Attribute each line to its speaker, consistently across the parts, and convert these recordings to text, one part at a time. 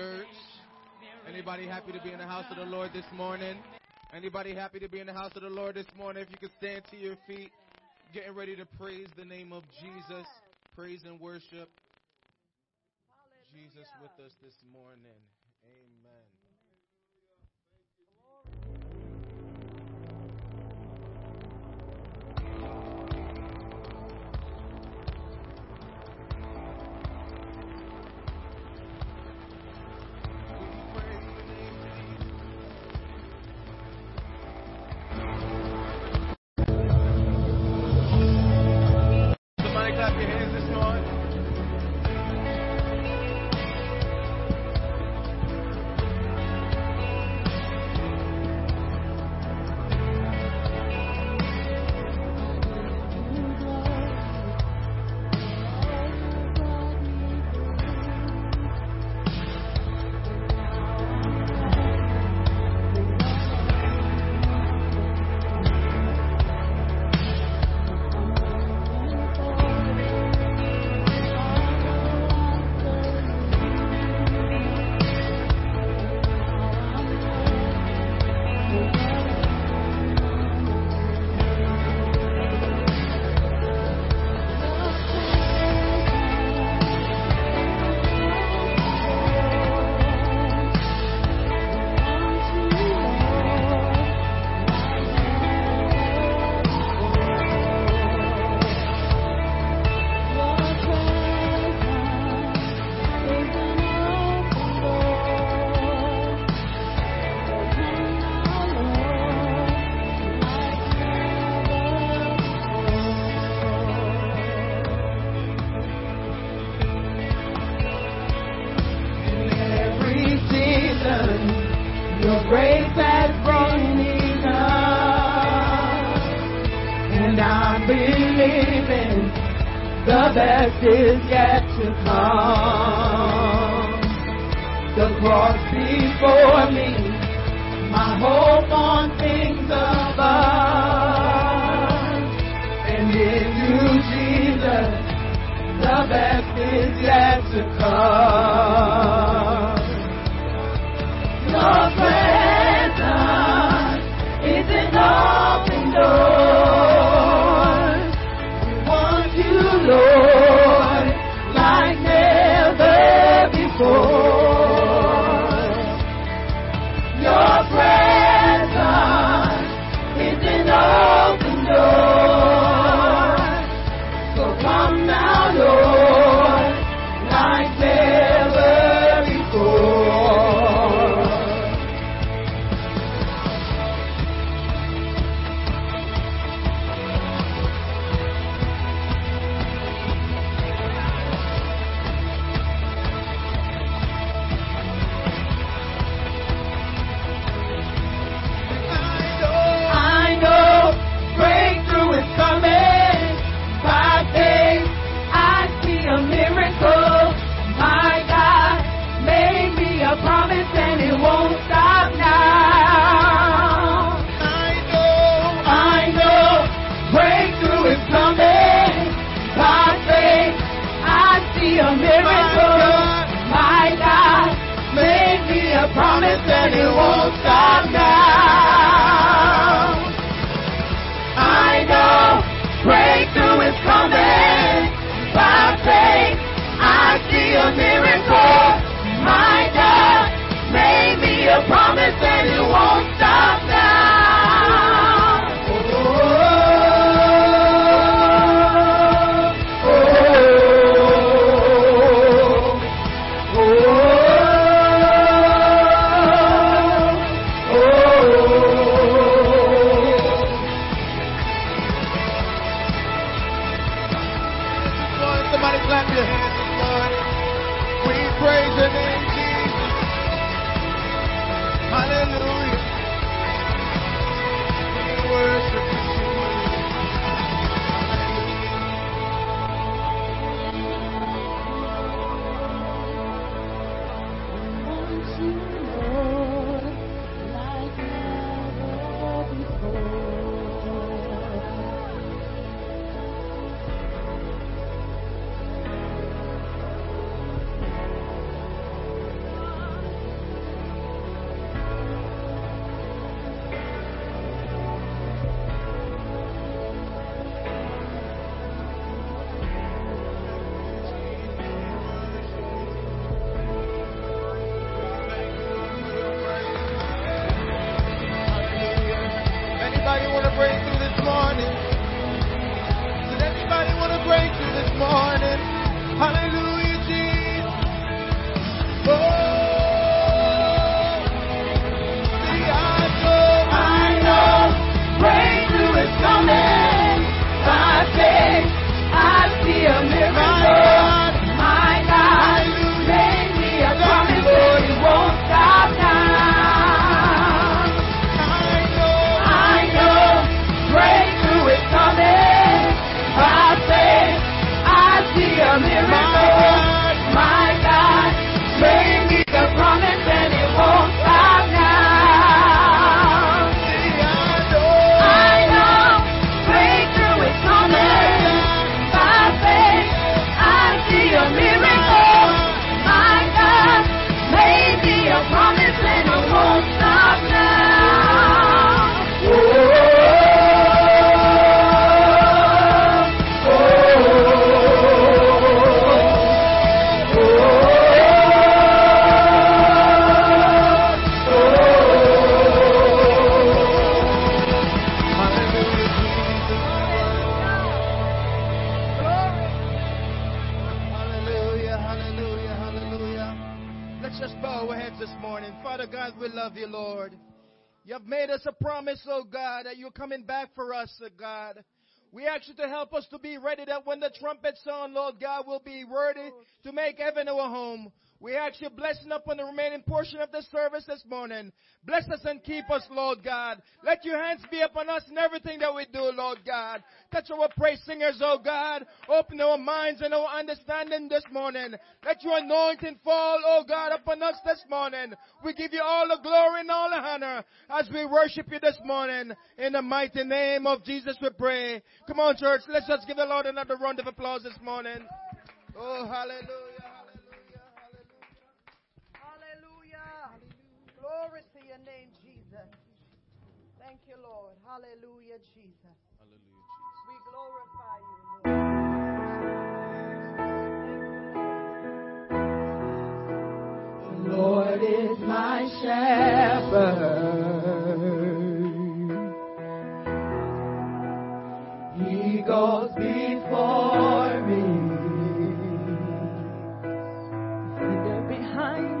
Speaker 1: church. Anybody happy to be in the house of the Lord this morning? Anybody happy to be in the house of the Lord this morning? If you could stand to your feet, getting ready to praise the name of Jesus, praise and worship Jesus with us this morning. Amen.
Speaker 2: Uh, God. We ask you to help us to be ready that when the trumpet sound, Lord God, will be ready to make heaven our home. We ask you blessing upon the remaining portion of the service this morning. Bless us and keep us, Lord God. Let your hands be upon us in everything that we do, Lord God. Touch our praise singers, oh God. Open our minds and our understanding this morning. Let your anointing fall, oh God, upon us this morning. We give you all the glory and all the honor as we worship you this morning. In the mighty name of Jesus we pray. Come on, church. Let's just give the Lord another round of applause this morning. Oh, hallelujah.
Speaker 3: Hallelujah, Jesus. Hallelujah, Jesus. We glorify
Speaker 1: you, Lord. The Lord is my shepherd. He goes before me. behind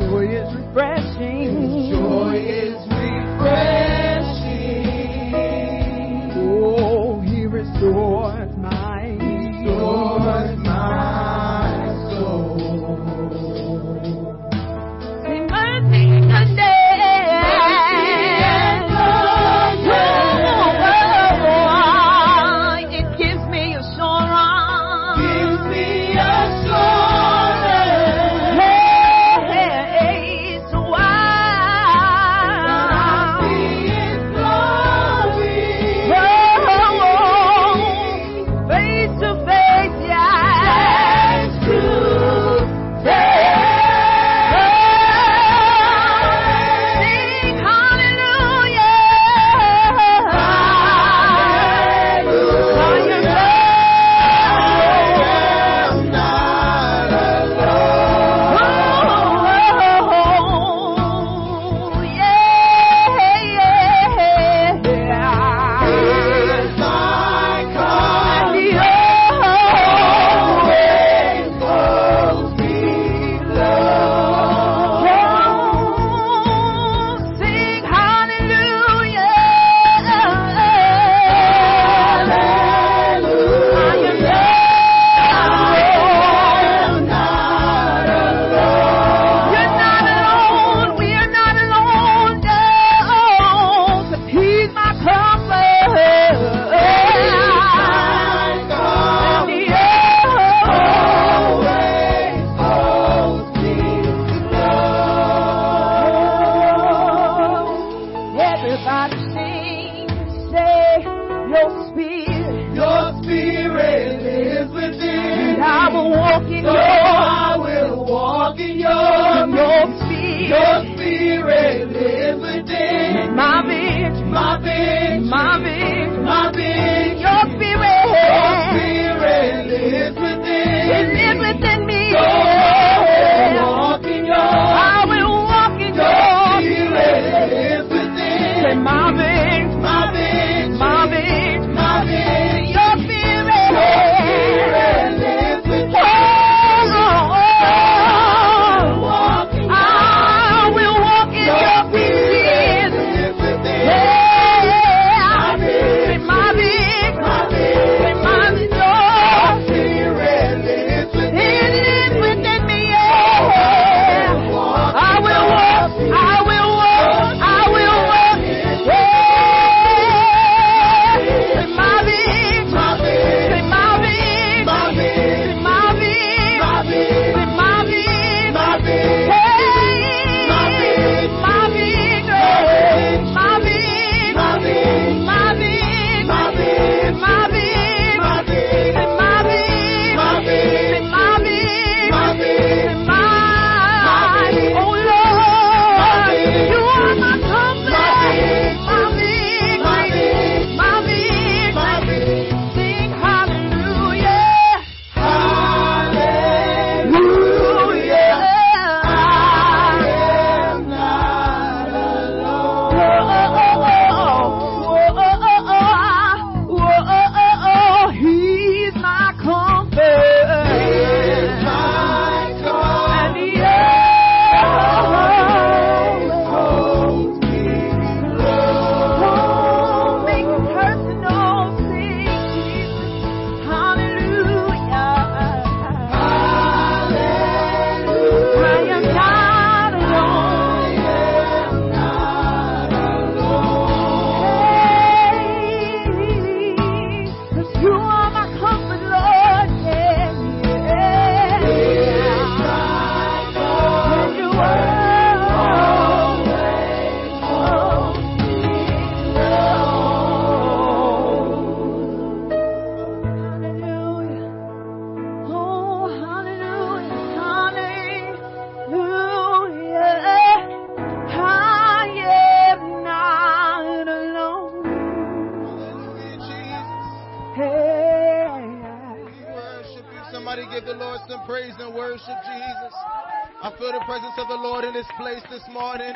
Speaker 1: Joy is refreshing. Joy is this place this morning?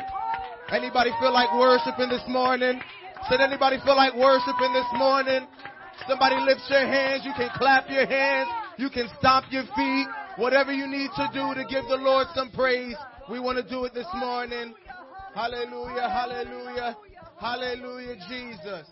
Speaker 1: Anybody feel like worshiping this morning? Did anybody feel like worshiping this morning? Somebody lift your hands. You can clap your hands. You can stomp your feet. Whatever you need to do to give the Lord some praise, we want to do it this morning. Hallelujah, hallelujah, hallelujah, Jesus.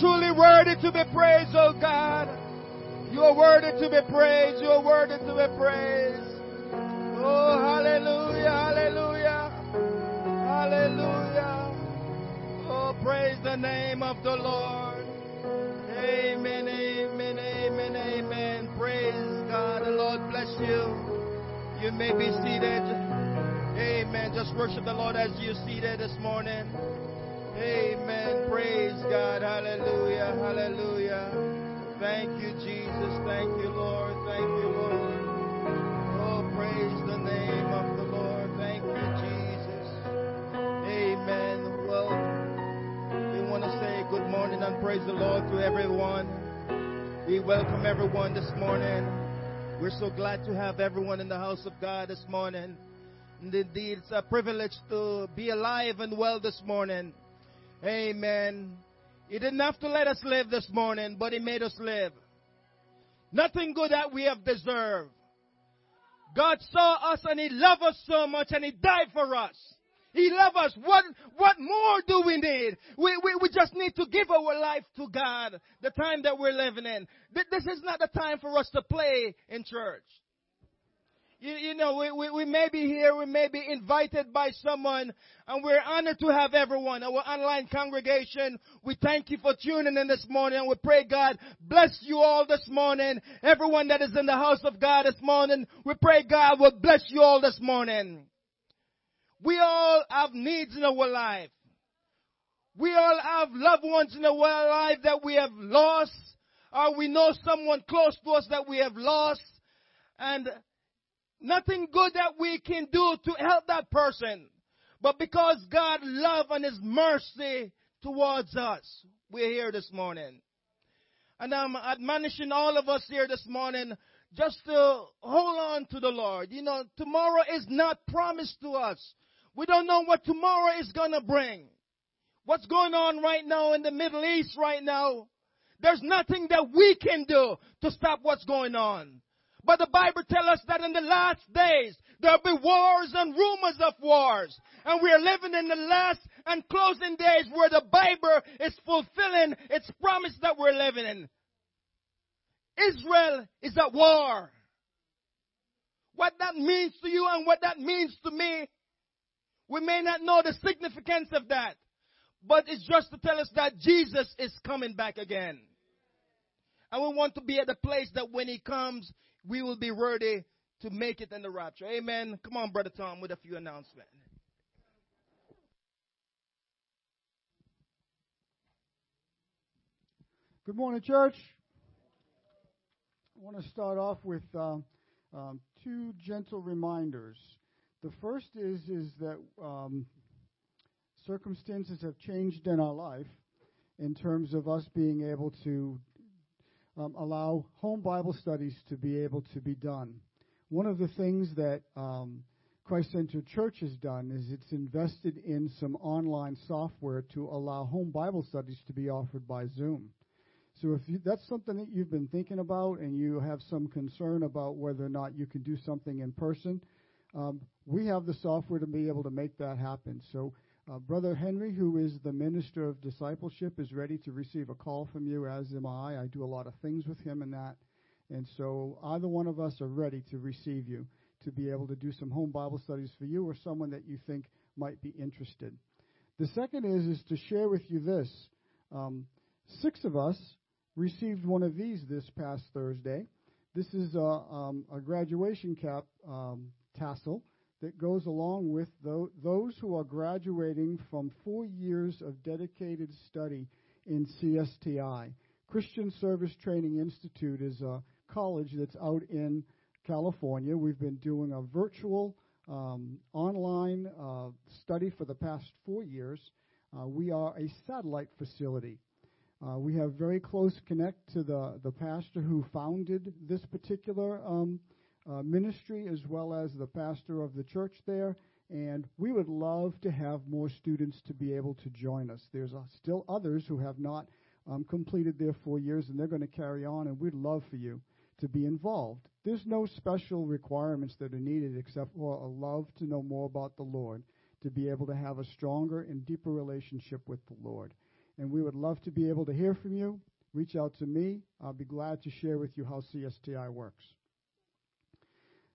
Speaker 2: Truly worthy to be praised, oh God. You are worthy to be praised. You are worthy to be praised. Oh, hallelujah, hallelujah, hallelujah. Oh, praise the name of the Lord. Amen, amen, amen, amen. Praise God. The Lord bless you. You may be seated. Amen. Just worship the Lord as you're seated this morning. Amen. Praise. Hallelujah. Hallelujah. Thank you, Jesus. Thank you, Lord. Thank you, Lord. Oh, praise the name of the Lord. Thank you, Jesus. Amen. Well, we want to say good morning and praise the Lord to everyone. We welcome everyone this morning. We're so glad to have everyone in the house of God this morning. And indeed, it's a privilege to be alive and well this morning. Amen. He didn't have to let us live this morning, but He made us live. Nothing good that we have deserved. God saw us and He loved us so much and He died for us. He loved us. What, what more do we need? We, we, we just need to give our life to God, the time that we're living in. This is not the time for us to play in church. You, you know, we, we, we may be here, we may be invited by someone, and we're honored to have everyone. Our online congregation, we thank you for tuning in this morning, and we pray God bless you all this morning. Everyone that is in the house of God this morning, we pray God will bless you all this morning. We all have needs in our life. We all have loved ones in our life that we have lost, or we know someone close to us that we have lost, and nothing good that we can do to help that person. But because God love and His mercy towards us, we're here this morning. And I'm admonishing all of us here this morning just to hold on to the Lord. You know, tomorrow is not promised to us. We don't know what tomorrow is going to bring. What's going on right now in the Middle East right now? There's nothing that we can do to stop what's going on. But the Bible tells us that in the last days, there'll be wars and rumors of wars. And we are living in the last and closing days where the Bible is fulfilling its promise that we're living in. Israel is at war. What that means to you and what that means to me we may not know the significance of that, but it's just to tell us that Jesus is coming back again. And we want to be at the place that when he comes, we will be ready to make it in the rapture. Amen. Come on, Brother Tom, with a few announcements.
Speaker 4: Good morning, church. I want to start off with um, um, two gentle reminders. The first is is that um, circumstances have changed in our life in terms of us being able to um, allow home Bible studies to be able to be done. One of the things that um, Christ Center Church has done is it's invested in some online software to allow home Bible studies to be offered by Zoom. So if you, that's something that you've been thinking about and you have some concern about whether or not you can do something in person, um, we have the software to be able to make that happen. So uh, Brother Henry, who is the minister of discipleship, is ready to receive a call from you, as am I. I do a lot of things with him in that. And so either one of us are ready to receive you to be able to do some home Bible studies for you or someone that you think might be interested. The second is is to share with you this. Um, six of us received one of these this past Thursday. This is a, um, a graduation cap um, tassel that goes along with those who are graduating from four years of dedicated study in CSTI. Christian Service Training Institute is a college that's out in California. We've been doing a virtual um, online uh, study for the past four years. Uh, we are a satellite facility. Uh, we have very close connect to the, the pastor who founded this particular um, uh, ministry as well as the pastor of the church there. And we would love to have more students to be able to join us. There's uh, still others who have not um, completed their four years and they're going to carry on, and we'd love for you to be involved. There's no special requirements that are needed except for a love to know more about the Lord, to be able to have a stronger and deeper relationship with the Lord. And we would love to be able to hear from you. Reach out to me. I'll be glad to share with you how CSTI works.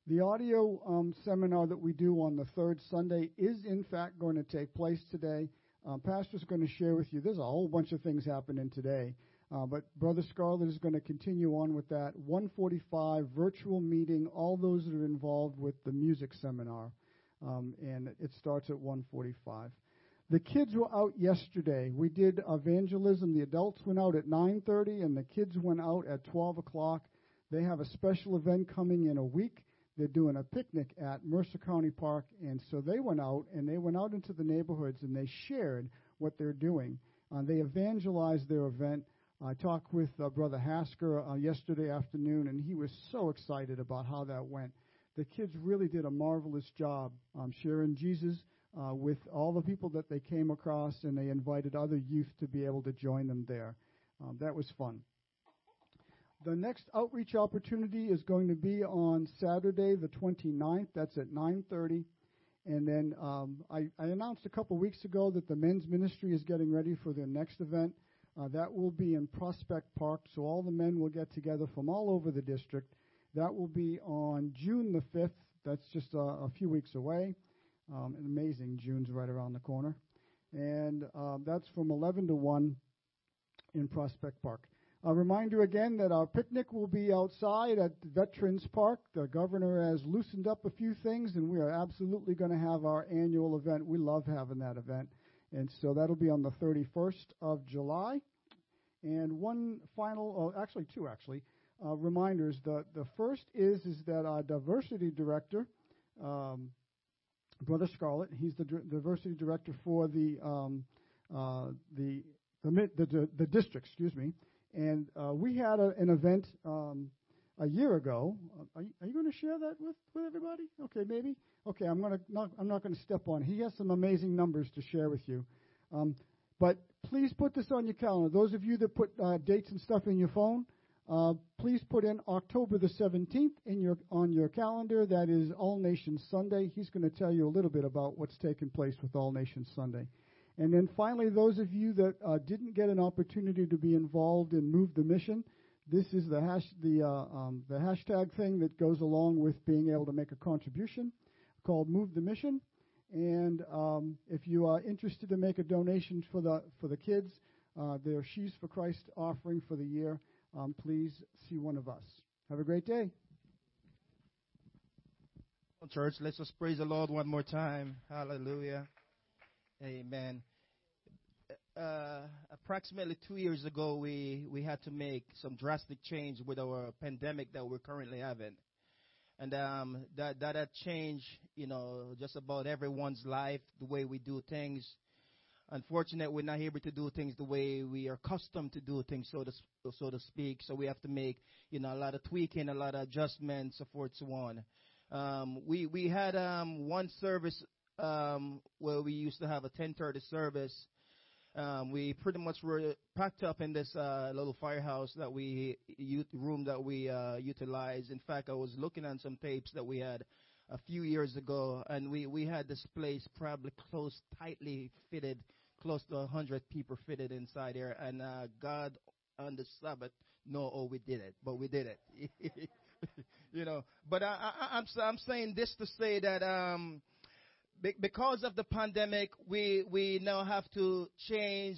Speaker 4: The audio um, seminar that we do on the third Sunday is, in fact, going to take place today. Um, Pastor's going to share with you. There's a whole bunch of things happening today. Uh, but Brother Scarlett is going to continue on with that 145 virtual meeting, all those that are involved with the music seminar. Um, and it starts at 145. The kids were out yesterday. We did evangelism. The adults went out at 9:30, and the kids went out at 12 o'clock. They have a special event coming in a week. They're doing a picnic at Mercer County Park, and so they went out and they went out into the neighborhoods and they shared what they're doing. Uh, they evangelized their event. I talked with uh, Brother Hasker uh, yesterday afternoon, and he was so excited about how that went. The kids really did a marvelous job um, sharing Jesus uh, with all the people that they came across, and they invited other youth to be able to join them there. Um, that was fun. The next outreach opportunity is going to be on Saturday, the 29th. That's at 9:30. And then um, I, I, announced a couple weeks ago that the men's ministry is getting ready for their next event. Uh, that will be in Prospect Park, so all the men will get together from all over the district. That will be on June the 5th. That's just a, a few weeks away. Um, amazing, June's right around the corner. And uh, that's from 11 to 1 in Prospect Park. A reminder again that our picnic will be outside at Veterans Park. The governor has loosened up a few things, and we are absolutely going to have our annual event. We love having that event. And so that'll be on the 31st of July. And one final, oh, actually two actually, uh, reminders. The, the first is, is that our diversity director, um, Brother Scarlett, he's the diversity director for the, um, uh, the, the, the, the, district, excuse me. And uh, we had a, an event um, a year ago. Are you, you going to share that with, with everybody? Okay, maybe. Okay, I'm going to not, I'm not going to step on. He has some amazing numbers to share with you. Um, but please put this on your calendar. Those of you that put uh, dates and stuff in your phone, uh, please put in October the 17th in your on your calendar. That is All Nations Sunday. He's going to tell you a little bit about what's taking place with All Nations Sunday. And then finally, those of you that uh, didn't get an opportunity to be involved in Move the Mission, this is the hash the uh, um, the hashtag thing that goes along with being able to make a contribution, called Move the Mission. And um, if you are interested to make a donation for the for the kids, uh, their Sheaves for Christ offering for the year, um, please see one of us. Have a great day.
Speaker 2: Church, let's just praise the Lord one more time. Hallelujah. Amen. Uh, approximately two years ago, we, we had to make some drastic change with our pandemic that we're currently having and um, that that had changed, you know, just about everyone's life, the way we do things. Unfortunately, we're not able to do things the way we are accustomed to do things, so to so to speak. So we have to make, you know, a lot of tweaking, a lot of adjustments, so forth, so on. Um, we we had um, one service um, where we used to have a 10:30 service. Um, we pretty much were packed up in this uh, little firehouse that we room that we uh, utilize. In fact, I was looking at some tapes that we had a few years ago, and we we had this place probably close, tightly fitted, close to a 100 people fitted inside there. And uh, God on the Sabbath, no, oh, we did it, but we did it. you know, but I, I, I'm I'm saying this to say that um, because of the pandemic, we we now have to change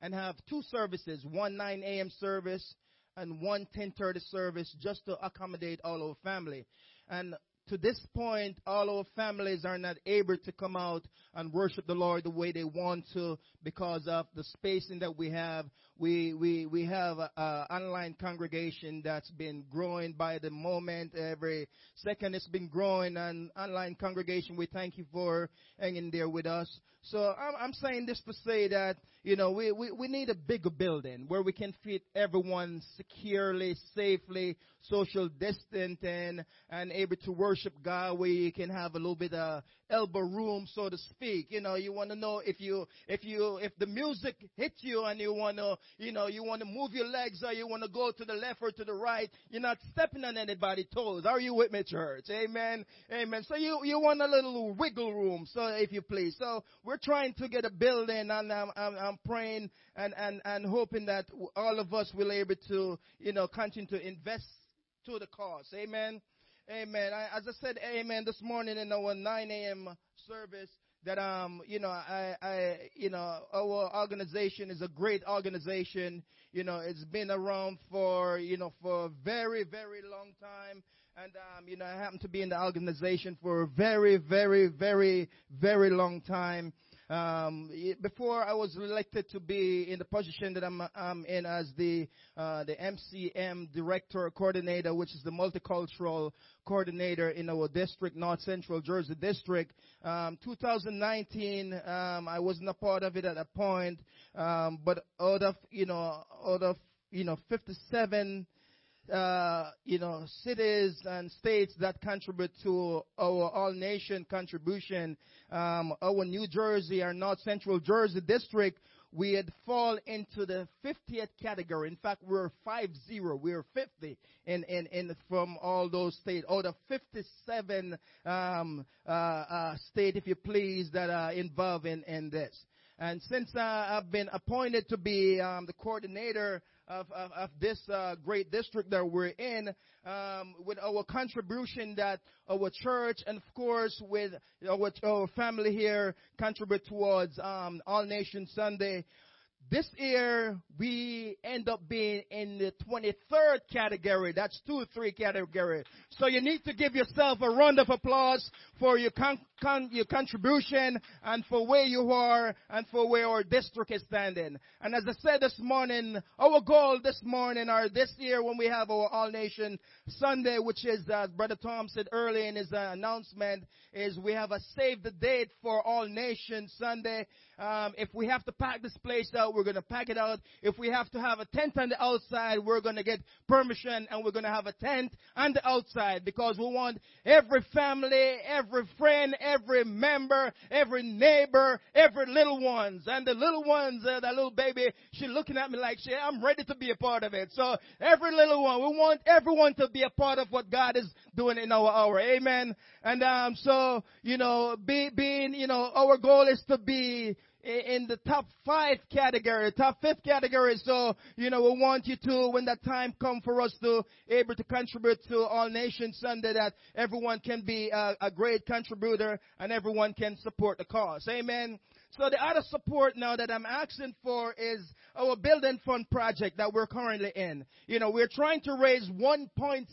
Speaker 2: and have two services: one 9 a.m. service and one 10:30 service, just to accommodate all our family. And to this point, all our families are not able to come out and worship the Lord the way they want to because of the spacing that we have. We we we have a, a online congregation that's been growing by the moment. Every second, it's been growing. An online congregation, we thank you for hanging there with us. So I'm, I'm saying this to say that you know we, we we need a bigger building where we can fit everyone securely, safely, social distancing, and able to worship God. Where you can have a little bit of elbow room, so to speak. You know, you want to know if you if you if the music hits you and you want to you know you want to move your legs or you want to go to the left or to the right. You're not stepping on anybody's toes. Are you with me, church? Amen. Amen. So you you want a little wiggle room, so if you please. So we're trying to get a building, and I'm I'm, I'm praying and and and hoping that all of us will able to you know continue to invest to the cause. Amen. Amen. I, as I said, amen this morning in our 9 a.m. service that um you know I I you know our organization is a great organization. You know it's been around for you know for a very very long time. And um, you know, I happen to be in the organization for a very, very, very, very long time. Um, before I was elected to be in the position that I'm, I'm in as the uh, the MCM director coordinator, which is the multicultural coordinator in our district, North Central Jersey district. Um, 2019, um, I wasn't a part of it at that point, um, but out of you know out of you know 57 uh, you know, cities and states that contribute to our all nation contribution. Um, our New Jersey, our North Central Jersey district, we had fall into the 50th category. In fact, we're 50. We're 50 in, in, in from all those states. Out of 57 um, uh, uh, state, if you please, that are involved in, in this. And since uh, I've been appointed to be um, the coordinator of, of, of this uh, great district that we're in, um, with our contribution that our church and of course with our, our family here contribute towards um, All Nation Sunday. This year, we end up being in the 23rd category. That's two, three category. So you need to give yourself a round of applause for your con- con- your contribution and for where you are and for where our district is standing. And as I said this morning, our goal this morning or this year when we have our All Nation Sunday, which is, as Brother Tom said earlier in his uh, announcement, is we have a save the date for All Nation Sunday. Um, if we have to pack this place out, we're going to pack it out. If we have to have a tent on the outside, we're going to get permission and we're going to have a tent on the outside because we want every family, every friend, every member, every neighbor, every little ones. And the little ones, uh, that little baby, she's looking at me like, she, I'm ready to be a part of it. So every little one, we want everyone to be a part of what God is doing in our hour. Amen. And um, so, you know, be, being, you know, our goal is to be in the top five category, top fifth category. So, you know, we want you to, when that time come for us to able to contribute to All Nations Sunday, that everyone can be a, a great contributor and everyone can support the cause. Amen. So the other support now that I'm asking for is our building fund project that we're currently in. You know, we're trying to raise 1.7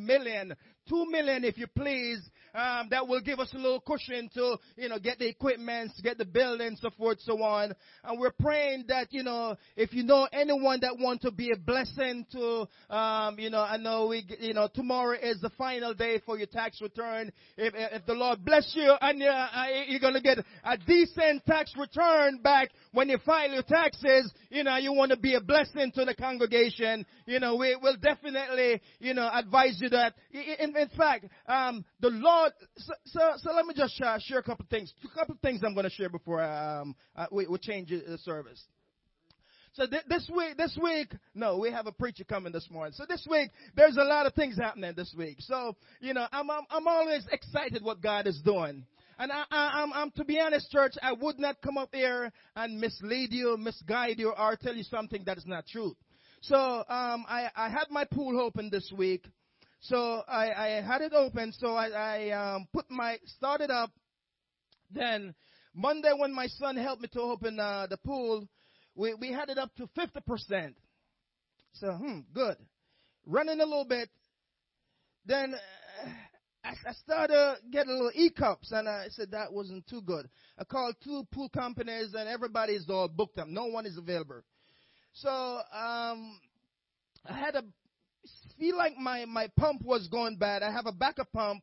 Speaker 2: million, 2 million if you please, um, that will give us a little cushion to, you know, get the equipment, get the building, so forth, so on. And we're praying that, you know, if you know anyone that want to be a blessing to, um, you know, I know we, you know, tomorrow is the final day for your tax return. If, if the Lord bless you and you're, uh, you're gonna get a decent tax return back when you file your taxes, you know, you want to be a blessing to the congregation, you know, we will definitely, you know, advise you that in in, in fact, um, the Lord. So, so, so let me just uh, share a couple of things. A couple of things I'm going to share before um, uh, we, we change the service. So th- this week, this week, no, we have a preacher coming this morning. So this week, there's a lot of things happening this week. So you know, I'm I'm, I'm always excited what God is doing. And I, I, I'm, I'm, to be honest, church, I would not come up here and mislead you, misguide you, or tell you something that is not true. So um, I, I had my pool open this week. So I, I had it open. So I, I um, put my started up. Then Monday, when my son helped me to open uh, the pool, we, we had it up to 50%. So, hmm, good. Running a little bit. Then uh, I, I started getting little e-cups, and I said that wasn't too good. I called two pool companies, and everybody's all booked up. No one is available. So um, I had a feel like my my pump was going bad. I have a backup pump.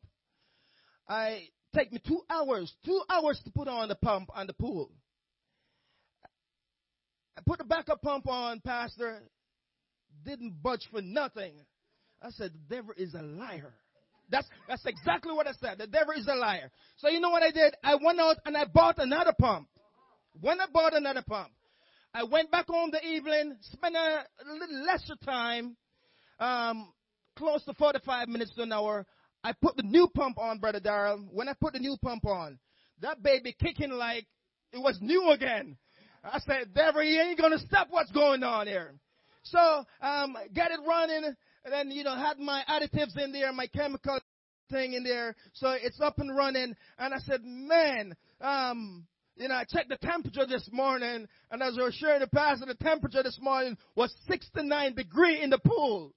Speaker 2: I take me two hours, two hours to put on the pump on the pool. I put the backup pump on, Pastor. Didn't budge for nothing. I said, the devil is a liar. That's, that's exactly what I said. The devil is a liar. So you know what I did? I went out and I bought another pump. When I bought another pump, I went back home the evening, spent a, a little lesser time, um, close to 45 minutes to an hour. I put the new pump on, Brother Darrell. When I put the new pump on, that baby kicking like it was new again. I said, devil, you ain't gonna stop what's going on here. So, um, get it running, and then, you know, had my additives in there, my chemical thing in there, so it's up and running, and I said, man, um, you know, I checked the temperature this morning, and as I was sharing the pastor, the temperature this morning was 69 degree in the pool.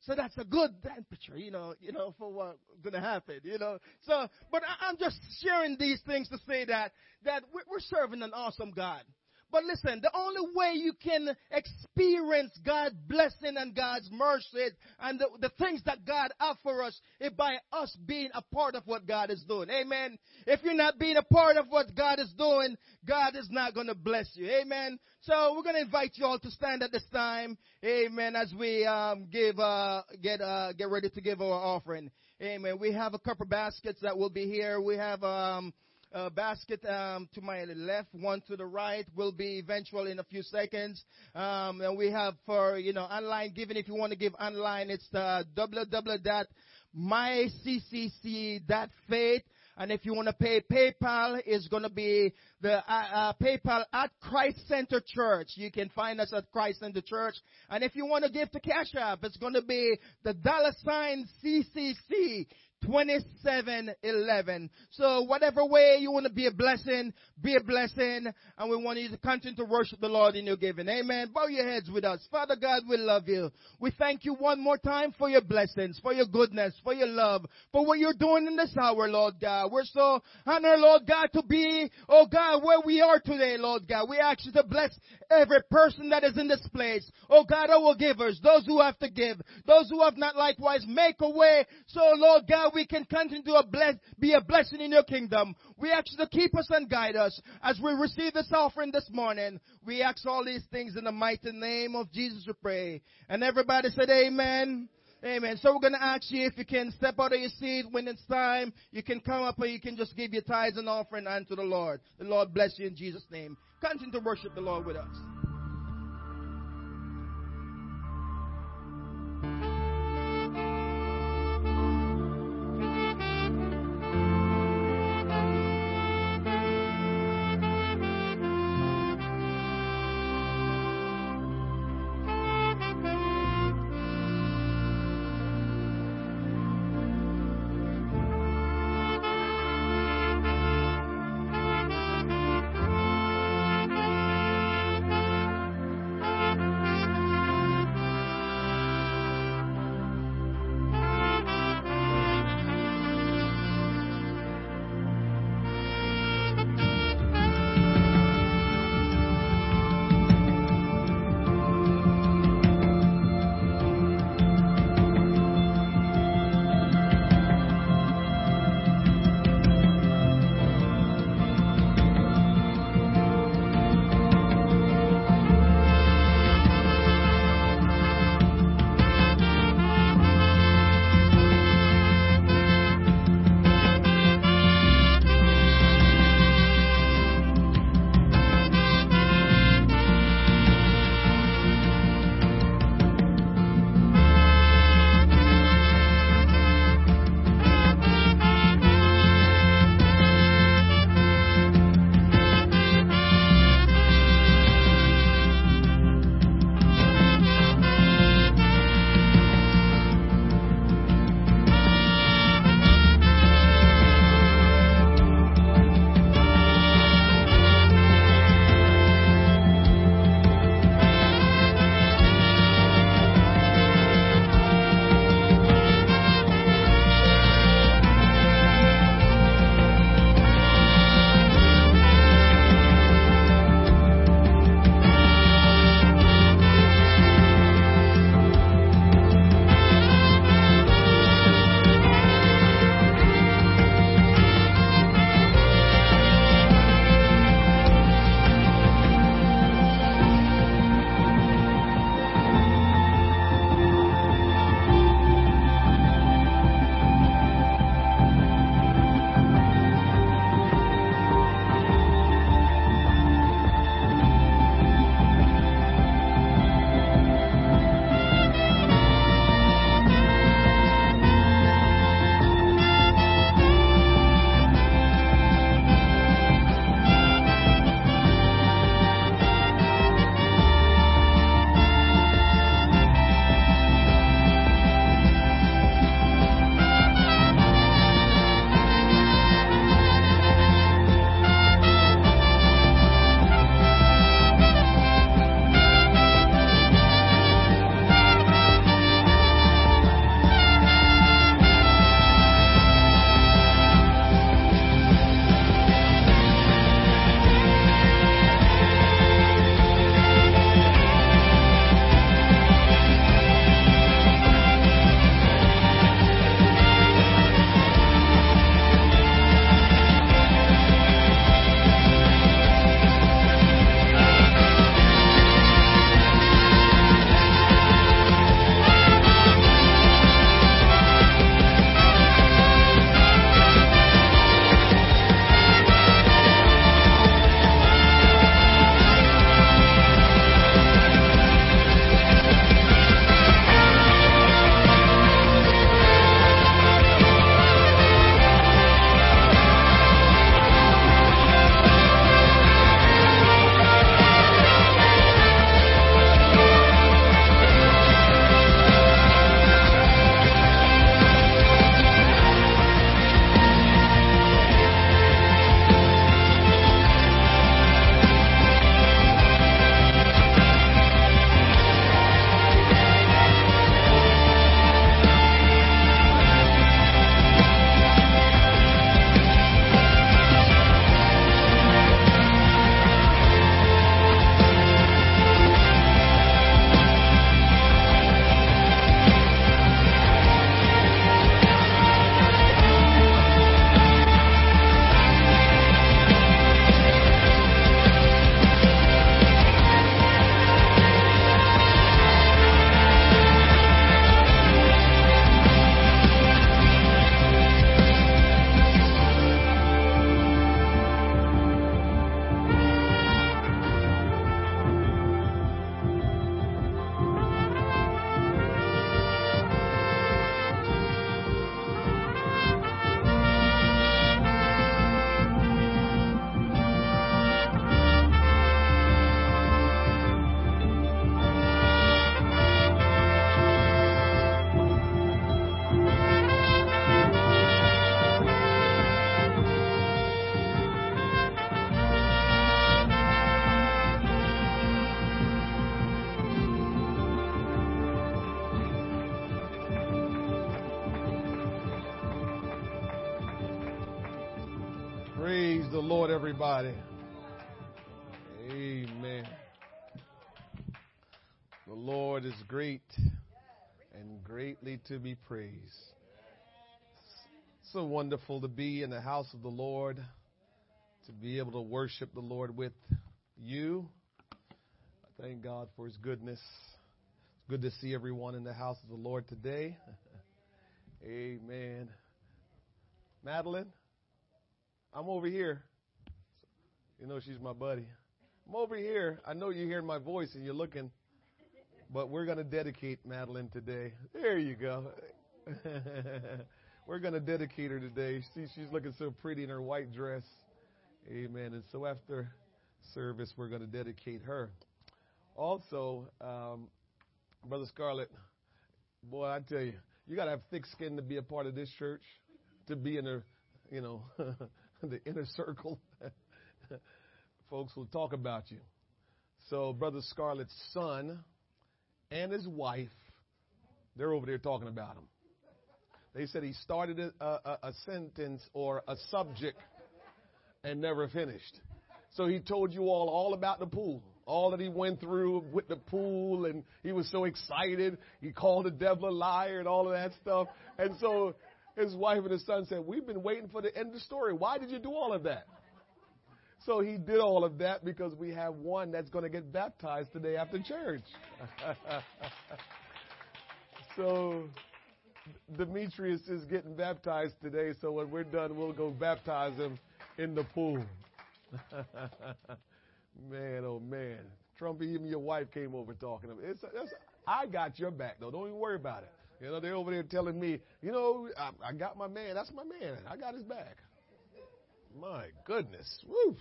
Speaker 2: So that's a good temperature, you know, you know, for what's gonna happen, you know. So, but I, am just sharing these things to say that, that we're serving an awesome God. But listen, the only way you can experience God's blessing and God's mercy and the, the things that God offers us is by us being a part of what God is doing. Amen. If you're not being a part of what God is doing, God is not going to bless you. Amen. So we're going to invite you all to stand at this time. Amen. As we um, give, uh, get, uh, get ready to give our offering. Amen. We have a couple baskets that will be here. We have, um, uh, basket um, to my left, one to the right will be eventual in a few seconds. Um, and we have for you know online giving. If you want to give online, it's uh, www.myccc.faith. And if you want to pay PayPal, it's going to be the uh, uh, PayPal at Christ Center Church. You can find us at Christ Center Church. And if you want to give to Cash App, it's going to be the dollar sign CCC. 2711. So whatever way you want to be a blessing, be a blessing. And we want you to continue to worship the Lord in your giving. Amen. Bow your heads with us. Father God, we love you. We thank you one more time for your blessings, for your goodness, for your love, for what you're doing in this hour, Lord God. We're so honored, Lord God, to be, oh God, where we are today, Lord God. We ask you to bless every person that is in this place. Oh God, our givers, those who have to give, those who have not likewise, make a way. So Lord God, we can continue to bless, be a blessing in your kingdom. We ask you to keep us and guide us as we receive this offering this morning. We ask all these things in the mighty name of Jesus we pray. And everybody said amen. Amen. So we're going to ask you if you can step out of your seat when it's time. You can come up or you can just give your tithes and offering unto the Lord. The Lord bless you in Jesus' name. Continue to worship the Lord with us.
Speaker 5: Everybody. Amen. The Lord is great and greatly to be praised. So wonderful to be in the house of the Lord, to be able to worship the Lord with you. I thank God for his goodness. It's good to see everyone in the house of the Lord today. Amen. Madeline, I'm over here. You know she's my buddy. I'm over here. I know you're hearing my voice and you're looking, but we're going to dedicate Madeline today. There you go. we're going to dedicate her today. See, she's looking so pretty in her white dress. Amen. And so after service, we're going to dedicate her. Also, um, Brother Scarlett, boy, I tell you, you got to have thick skin to be a part of this church, to be in the, you know, the inner circle. Folks will talk about you. So, Brother Scarlett's son and his wife, they're over there talking about him. They said he started a, a, a sentence or a subject and never finished. So he told you all all about the pool, all that he went through with the pool, and he was so excited. He called the devil a liar and all of that stuff. And so his wife and his son said, "We've been waiting for the end of the story. Why did you do all of that?" So he did all of that because we have one that's going to get baptized today after church. so Demetrius is getting baptized today. So when we're done, we'll go baptize him in the pool. man, oh man. Trump, even your wife came over talking to me. It's, it's, I got your back, though. Don't even worry about it. You know, they're over there telling me, you know, I, I got my man. That's my man. I got his back. My goodness. Woo.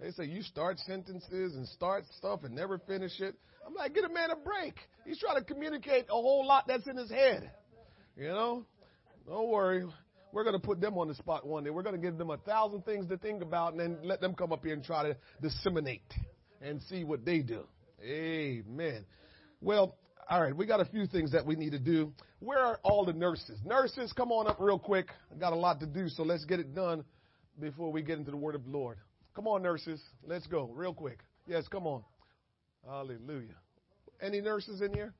Speaker 5: They say you start sentences and start stuff and never finish it. I'm like, get a man a break. He's trying to communicate a whole lot that's in his head. You know? Don't worry. We're going to put them on the spot one day. We're going to give them a thousand things to think about and then let them come up here and try to disseminate and see what they do. Amen. Well, all right, we got a few things that we need to do. Where are all the nurses? Nurses, come on up real quick. I got a lot to do, so let's get it done before we get into the word of the Lord. Come on, nurses. Let's go real quick. Yes, come on. Hallelujah. Any nurses in here?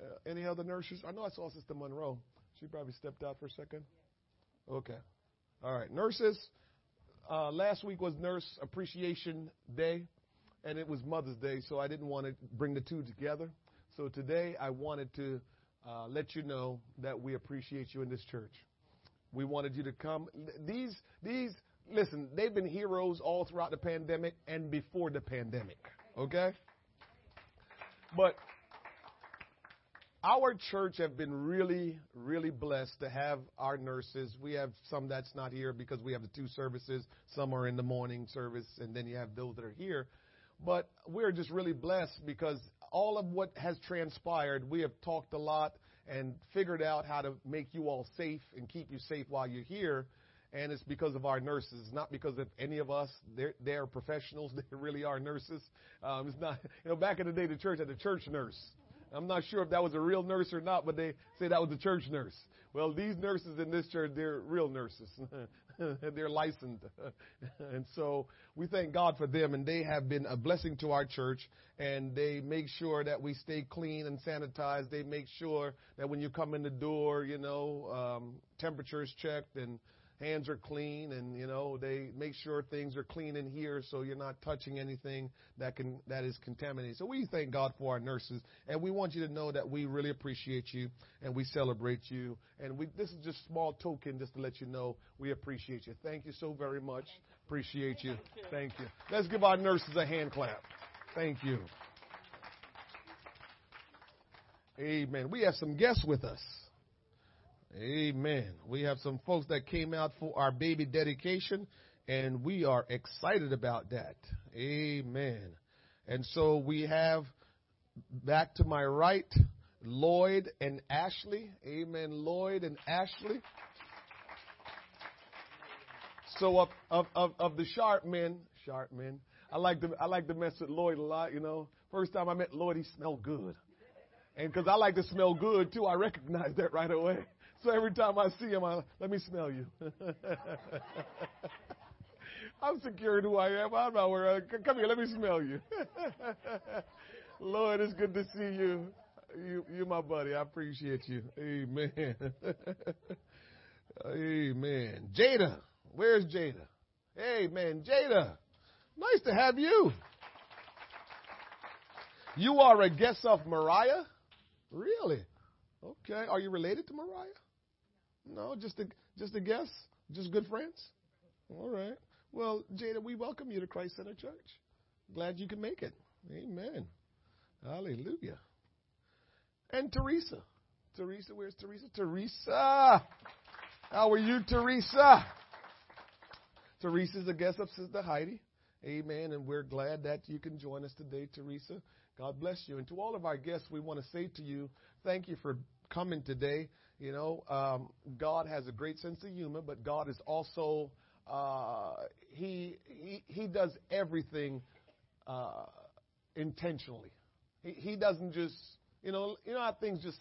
Speaker 5: Uh, any other nurses? I know I saw Sister Monroe. She probably stepped out for a second. Okay. All right. Nurses, uh, last week was Nurse Appreciation Day, and it was Mother's Day, so I didn't want to bring the two together. So today I wanted to uh, let you know that we appreciate you in this church. We wanted you to come. These, these, listen, they've been heroes all throughout the pandemic and before the pandemic. Okay? But our church have been really, really blessed to have our nurses. We have some that's not here because we have the two services. Some are in the morning service, and then you have those that are here. But we're just really blessed because all of what has transpired, we have talked a lot and figured out how to make you all safe and keep you safe while you're here. And it's because of our nurses, not because of any of us. They're, they're professionals. They really are nurses. Um, it's not, you know, back in the day, the church had a church nurse. I'm not sure if that was a real nurse or not, but they say that was a church nurse. Well, these nurses in this church, they're real nurses. they're licensed. and so we thank God for them, and they have been a blessing to our church, and they make sure that we stay clean and sanitized. They make sure that when you come in the door, you know, um, temperature is checked and hands are clean and you know they make sure things are clean in here so you're not touching anything that can that is contaminated. So we thank god for our nurses and we want you to know that we really appreciate you and we celebrate you. And we this is just a small token just to let you know we appreciate you. Thank you so very much. Appreciate you. Thank you. Let's give our nurses a hand clap. Thank you. Amen. We have some guests with us Amen. We have some folks that came out for our baby dedication, and we are excited about that. Amen. And so we have back to my right, Lloyd and Ashley. Amen. Lloyd and Ashley. So of, of, of, of the sharp men, sharp men, I like to I like to mess with Lloyd a lot. You know, first time I met Lloyd, he smelled good, and because I like to smell good too, I recognized that right away. So every time I see him, I let me smell you. I'm secure in who I am. I'm not worried. Come here, let me smell you. Lord, it's good to see you. You, you're my buddy. I appreciate you. Amen. Amen. Jada, where's Jada? Amen. Jada, nice to have you. You are a guest of Mariah? Really? Okay. Are you related to Mariah? No, just a just a guest? Just good friends? All right. Well, Jada, we welcome you to Christ Center Church. Glad you can make it. Amen. Hallelujah. And Teresa. Teresa, where's Teresa? Teresa. How are you, Teresa? Teresa's a guest of Sister Heidi. Amen. And we're glad that you can join us today, Teresa. God bless you. And to all of our guests, we want to say to you, thank you for coming today. You know, um, God has a great sense of humor, but God is also uh, he, he he does everything uh, intentionally. He, he doesn't just you know you know how things just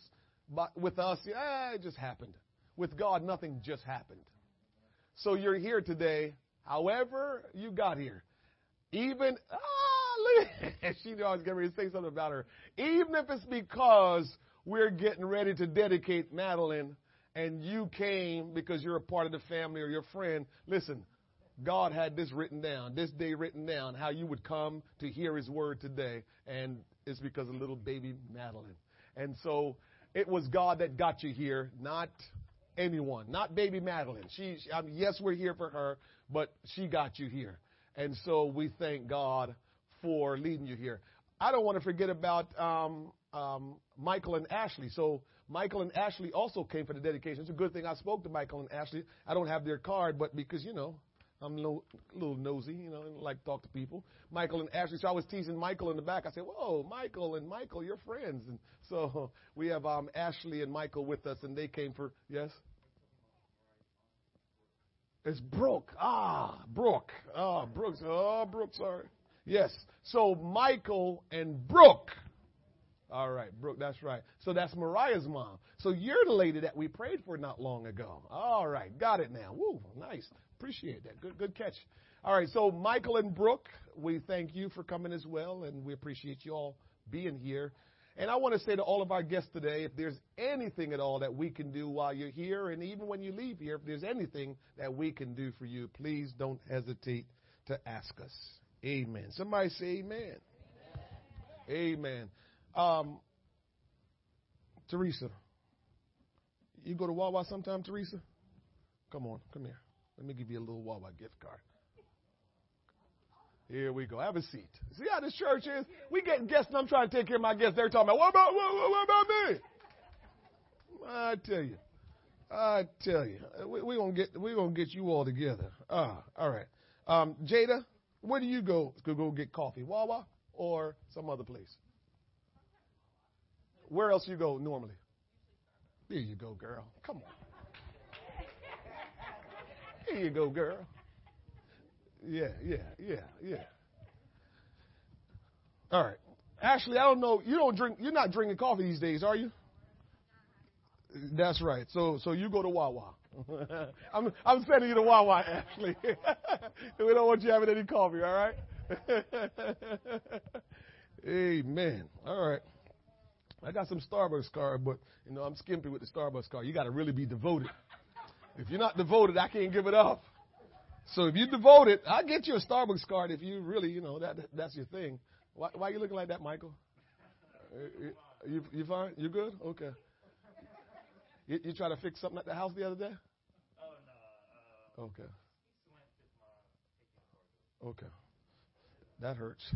Speaker 5: with us yeah it just happened. With God, nothing just happened. So you're here today. However, you got here. Even ah, she was getting ready to say something about her. Even if it's because we're getting ready to dedicate Madeline and you came because you're a part of the family or your friend, listen, God had this written down, this day written down, how you would come to hear his word today. And it's because of little baby Madeline. And so it was God that got you here, not anyone, not baby Madeline. She, I mean, yes, we're here for her, but she got you here. And so we thank God for leading you here. I don't want to forget about um, um, Michael and Ashley. So Michael and Ashley also came for the dedication. It's a good thing I spoke to Michael and Ashley. I don't have their card, but because, you know, I'm a little, a little nosy, you know, and like to talk to people. Michael and Ashley. So I was teasing Michael in the back. I said, "Whoa, Michael and Michael, you're friends." And so we have um, Ashley and Michael with us, and they came for yes. It's Brooke. Ah, Brooke. Ah, Brooks. Oh, Brooke. Sorry. Yes. So Michael and Brooke all right, Brooke, that's right. So that's Mariah's mom. So you're the lady that we prayed for not long ago. All right, got it now. Woo, nice. Appreciate that. Good, good catch. All right, so Michael and Brooke, we thank you for coming as well, and we appreciate you all being here. And I want to say to all of our guests today, if there's anything at all that we can do while you're here, and even when you leave here, if there's anything that we can do for you, please don't hesitate to ask us. Amen. Somebody say amen. Amen. amen. Um, Teresa, you go to Wawa sometime, Teresa? Come on, come here. Let me give you a little Wawa gift card. Here we go. Have a seat. See how this church is? We getting guests, and I'm trying to take care of my guests. They're talking about, what about, what, about me? I tell you. I tell you. We're we going to get, we gonna get you all together. Ah, all right. Um, Jada, where do you go go get coffee? Wawa or some other place? Where else you go normally? There you go, girl. Come on. Here you go, girl. Yeah, yeah, yeah, yeah. All right. Ashley, I don't know. You don't drink. You're not drinking coffee these days, are you? That's right. So, so you go to Wawa. I'm, I'm sending you to Wawa, Ashley. we don't want you having any coffee. All right. Amen. All right. I got some Starbucks card, but you know I'm skimpy with the Starbucks card. You got to really be devoted. If you're not devoted, I can't give it up. So if you're devoted, I'll get you a Starbucks card if you really, you know, that that's your thing. Why, why are you looking like that, Michael? Uh, you you fine? You good? Okay. You, you try to fix something at the house the other day? Oh no. Uh, okay. Okay. That hurts.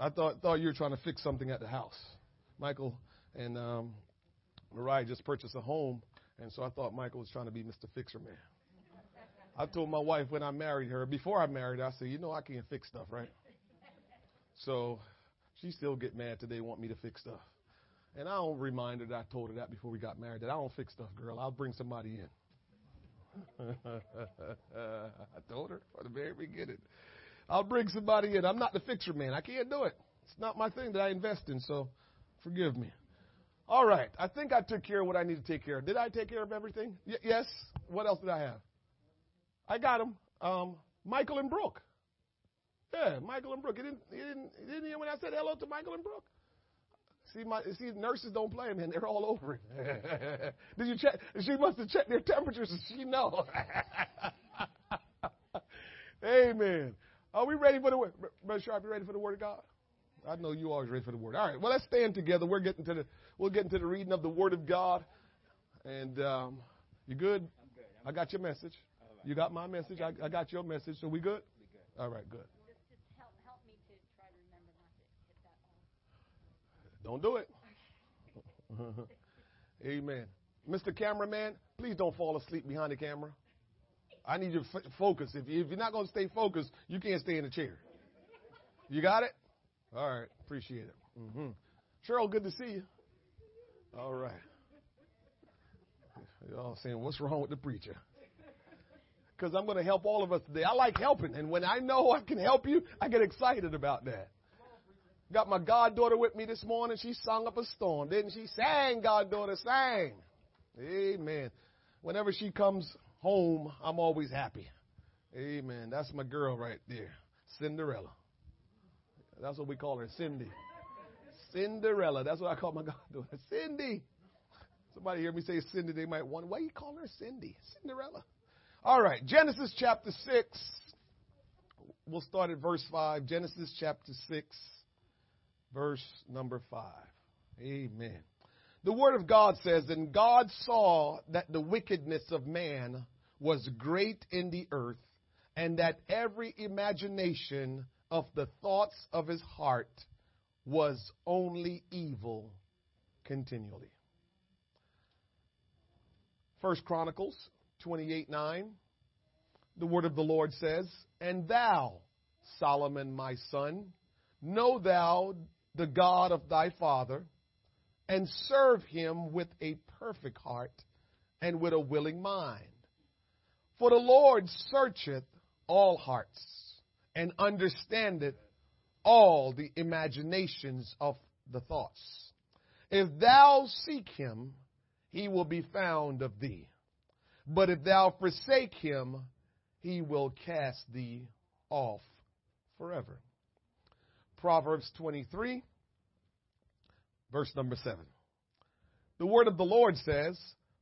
Speaker 5: I thought thought you were trying to fix something at the house. Michael and um, Mariah just purchased a home, and so I thought Michael was trying to be Mr. Fixer Man. I told my wife when I married her, before I married her, I said, you know I can't fix stuff, right? So she still get mad today, want me to fix stuff. And I don't remind her that I told her that before we got married, that I don't fix stuff, girl. I'll bring somebody in. I told her from the very beginning. I'll bring somebody in. I'm not the fixer man. I can't do it. It's not my thing that I invest in, so forgive me. All right. I think I took care of what I need to take care of. Did I take care of everything? Y- yes. What else did I have? I got them. Um, Michael and Brooke. Yeah, Michael and Brooke. You didn't, you didn't, didn't hear when I said hello to Michael and Brooke? See, my see, nurses don't play, man. They're all over it. Did you check? She must have checked their temperatures. She know. Amen. Are we ready for the word? Brother Sharp, you ready for the word of God? I know you always ready for the word. All right. Well, let's stand together. We're getting to the we'll get into the reading of the word of God. And um, you good? I'm good. I got your message. You got my message. I, I got your message. So we good? All right. Good.
Speaker 6: Just, just help, help me to try to remember not to hit that
Speaker 5: Don't do it. Amen. Mr. Cameraman, please don't fall asleep behind the camera. I need you to f- focus. If, if you're not going to stay focused, you can't stay in the chair. You got it? All right. Appreciate it. hmm Cheryl, good to see you. All right. Y'all saying, what's wrong with the preacher? Because I'm going to help all of us today. I like helping. And when I know I can help you, I get excited about that. Got my goddaughter with me this morning. She sung up a storm, didn't she? Sang, goddaughter, sang. Amen. Whenever she comes home, I'm always happy. Amen. That's my girl right there, Cinderella. That's what we call her, Cindy. Cinderella. That's what I call my goddaughter, Cindy. Somebody hear me say Cindy, they might wonder, why you call her Cindy? Cinderella. All right, Genesis chapter 6. We'll start at verse 5. Genesis chapter 6 verse number 5. Amen. The Word of God says, And God saw that the wickedness of man was great in the earth, and that every imagination of the thoughts of his heart was only evil continually. First Chronicles 28 9. The word of the Lord says, And thou, Solomon my son, know thou the God of thy father, and serve him with a perfect heart and with a willing mind. For the Lord searcheth all hearts and understandeth all the imaginations of the thoughts. If thou seek him, he will be found of thee. But if thou forsake him, he will cast thee off forever. Proverbs 23, verse number 7. The word of the Lord says,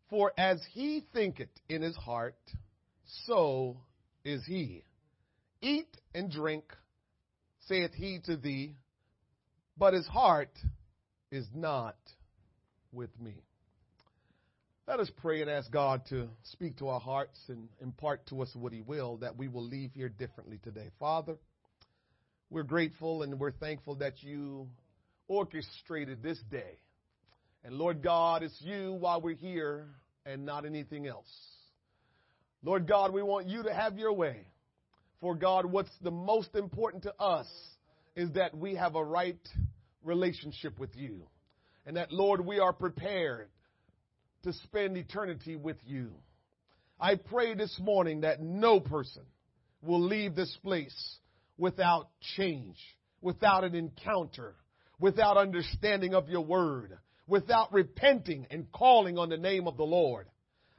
Speaker 5: For as he thinketh in his heart, so is he. Eat and drink, saith he to thee, but his heart is not with me. Let us pray and ask God to speak to our hearts and impart to us what he will, that we will leave here differently today. Father, we're grateful and we're thankful that you orchestrated this day. And Lord God, it's you while we're here and not anything else. Lord God, we want you to have your way. For God, what's the most important to us is that we have a right relationship with you. And that, Lord, we are prepared to spend eternity with you. I pray this morning that no person will leave this place without change, without an encounter, without understanding of your word, without repenting and calling on the name of the Lord.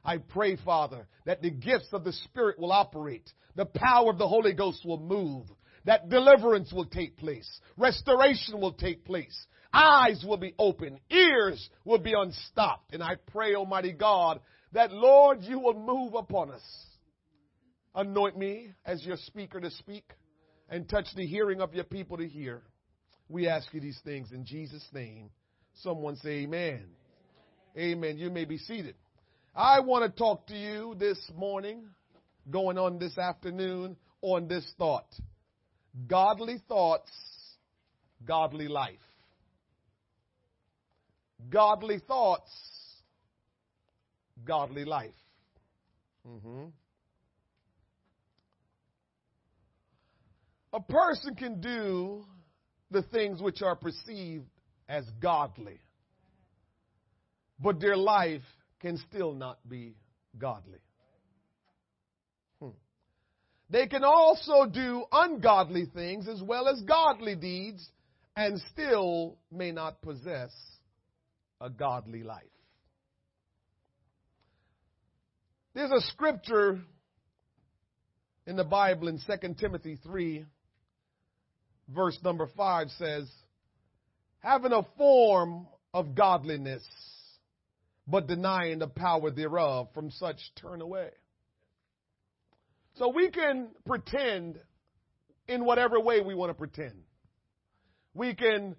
Speaker 5: I pray, Father, that the gifts of the Spirit will operate, the power of the Holy Ghost will move, that deliverance will take place, restoration will take place, eyes will be open, ears will be unstopped. And I pray, Almighty God, that Lord, you will move upon us. Anoint me as your speaker to speak and touch the hearing of your people to hear. We ask you these things in Jesus' name. Someone say amen. Amen. You may be seated. I want to talk to you this morning, going on this afternoon, on this thought. Godly thoughts, godly life. Godly thoughts, godly life. hmm A person can do the things which are perceived as godly, but their life can still not be godly. Hmm. They can also do ungodly things as well as godly deeds and still may not possess a godly life. There's a scripture in the Bible in 2 Timothy 3, verse number 5 says, having a form of godliness, but denying the power thereof, from such turn away. So we can pretend in whatever way we want to pretend. We can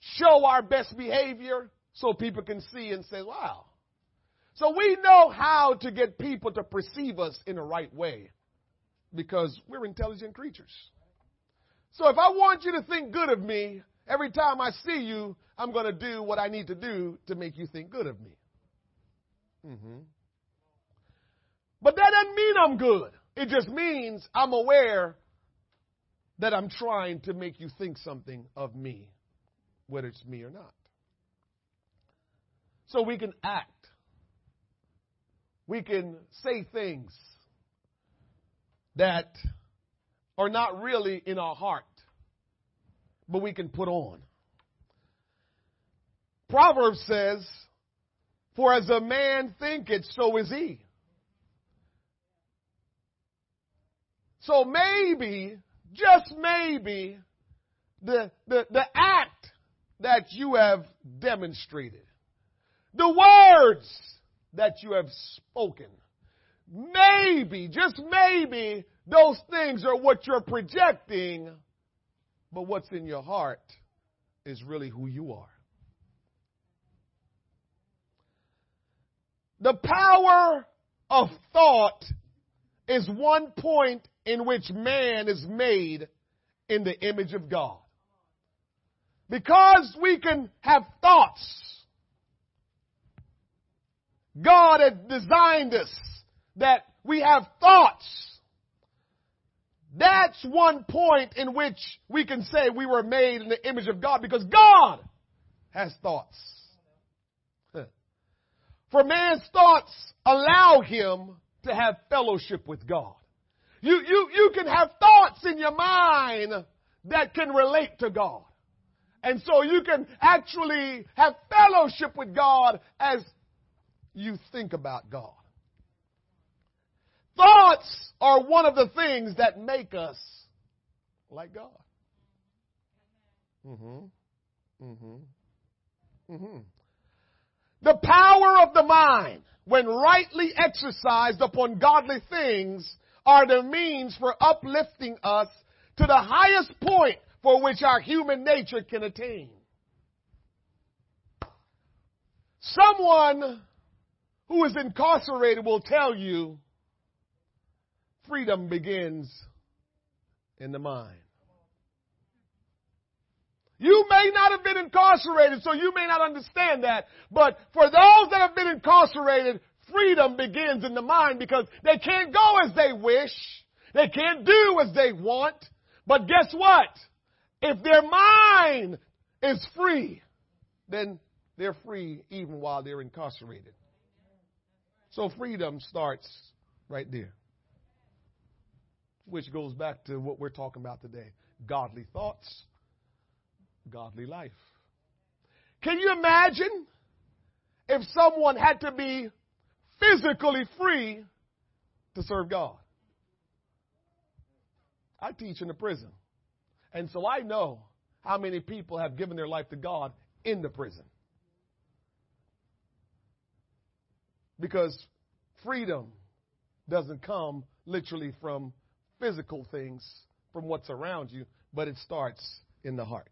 Speaker 5: show our best behavior so people can see and say, wow. So we know how to get people to perceive us in the right way because we're intelligent creatures. So if I want you to think good of me, every time I see you, I'm going to do what I need to do to make you think good of me. Mm-hmm. But that doesn't mean I'm good. It just means I'm aware that I'm trying to make you think something of me, whether it's me or not. So we can act. We can say things that are not really in our heart, but we can put on. Proverbs says, For as a man thinketh, so is he. So maybe, just maybe, the, the, the act that you have demonstrated, the words that you have spoken, maybe, just maybe, those things are what you're projecting, but what's in your heart is really who you are. The power of thought is one point in which man is made in the image of God. Because we can have thoughts, God had designed us that we have thoughts. That's one point in which we can say we were made in the image of God because God has thoughts. For man's thoughts allow him to have fellowship with God. You, you, you can have thoughts in your mind that can relate to God. And so you can actually have fellowship with God as you think about God. Thoughts are one of the things that make us like God. Mm-hmm. Mm-hmm. Mm-hmm. The power of the mind, when rightly exercised upon godly things, are the means for uplifting us to the highest point for which our human nature can attain. Someone who is incarcerated will tell you freedom begins in the mind. You may not have been incarcerated, so you may not understand that. But for those that have been incarcerated, freedom begins in the mind because they can't go as they wish. They can't do as they want. But guess what? If their mind is free, then they're free even while they're incarcerated. So freedom starts right there. Which goes back to what we're talking about today godly thoughts, godly life. Can you imagine if someone had to be physically free to serve God? I teach in the prison. And so I know how many people have given their life to God in the prison. Because freedom doesn't come literally from physical things, from what's around you, but it starts in the heart.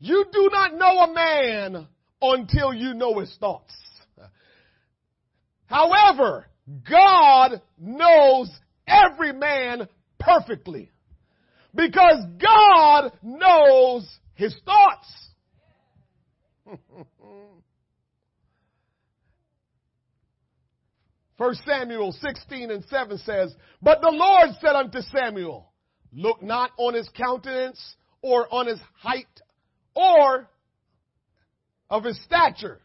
Speaker 5: You do not know a man until you know his thoughts. However, God knows every man perfectly because God knows his thoughts. First Samuel 16 and 7 says, But the Lord said unto Samuel, Look not on his countenance or on his height or of his stature,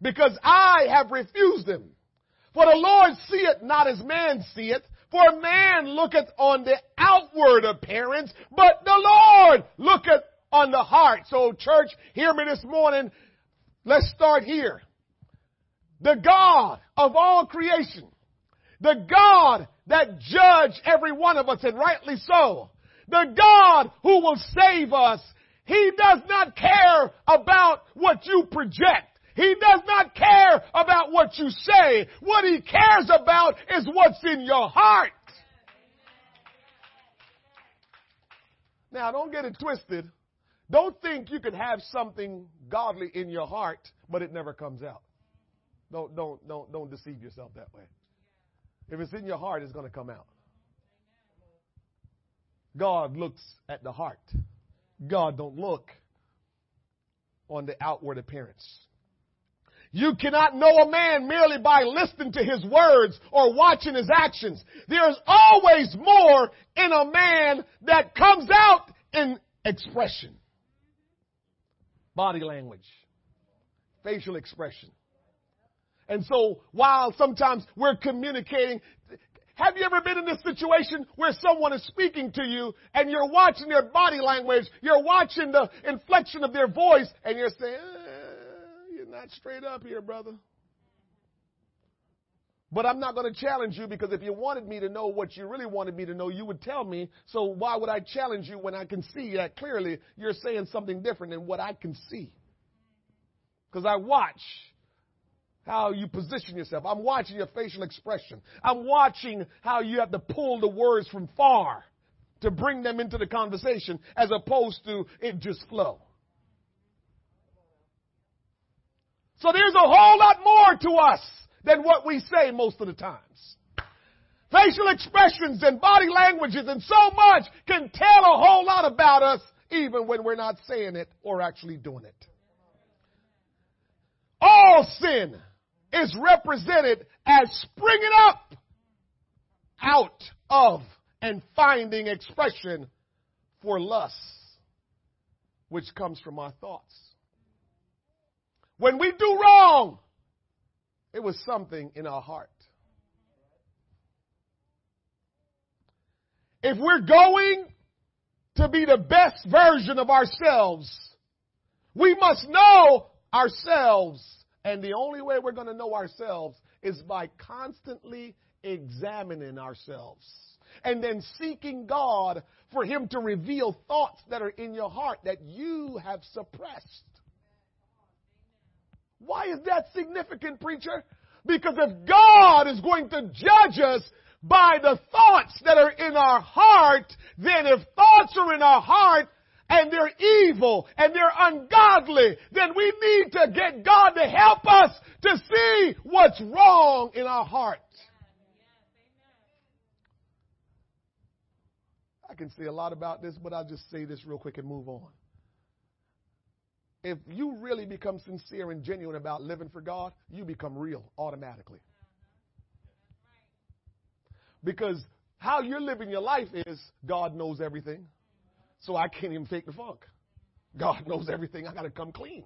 Speaker 5: because I have refused him. For the Lord seeth not as man seeth, For man looketh on the outward appearance, but the Lord looketh on the heart. So church, hear me this morning. Let's start here. The God of all creation, the God that judged every one of us and rightly so, the God who will save us, He does not care about what you project. He does not care about what you say. What he cares about is what's in your heart. Now, don't get it twisted. Don't think you can have something godly in your heart, but it never comes out. Don't, don't, don't, don't deceive yourself that way. If it's in your heart, it's going to come out. God looks at the heart. God don't look on the outward appearance. You cannot know a man merely by listening to his words or watching his actions. There's always more in a man that comes out in expression. Body language, facial expression. And so while sometimes we're communicating, have you ever been in this situation where someone is speaking to you and you're watching their body language, you're watching the inflection of their voice, and you're saying, eh, you're not straight up here, brother. But I'm not going to challenge you because if you wanted me to know what you really wanted me to know, you would tell me. So why would I challenge you when I can see that clearly you're saying something different than what I can see? Because I watch how you position yourself. I'm watching your facial expression. I'm watching how you have to pull the words from far to bring them into the conversation as opposed to it just flow. So there's a whole lot more to us than what we say most of the times. Facial expressions and body languages and so much can tell a whole lot about us even when we're not saying it or actually doing it. All sin is represented as springing up out of and finding expression for lust, which comes from our thoughts. When we do wrong, it was something in our heart. If we're going to be the best version of ourselves, we must know ourselves and the only way we're going to know ourselves is by constantly examining ourselves and then seeking God for Him to reveal thoughts that are in your heart that you have suppressed. Why is that significant, preacher? Because if God is going to judge us by the thoughts that are in our heart, then if thoughts are in our heart, and they're evil and they're ungodly, then we need to get God to help us to see what's wrong in our heart. I can say a lot about this, but I'll just say this real quick and move on. If you really become sincere and genuine about living for God, you become real automatically. Because how you're living your life is God knows everything. So I can't even fake the funk. God knows everything. I got to come clean.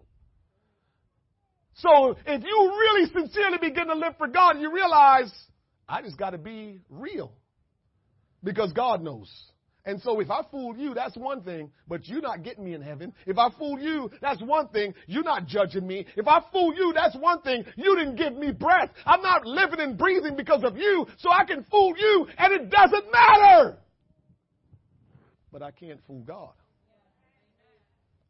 Speaker 5: So if you really sincerely begin to live for God, you realize I just got to be real because God knows. And so if I fool you, that's one thing, but you're not getting me in heaven. If I fool you, that's one thing. You're not judging me. If I fool you, that's one thing. You didn't give me breath. I'm not living and breathing because of you, so I can fool you, and it doesn't matter but I can't fool God.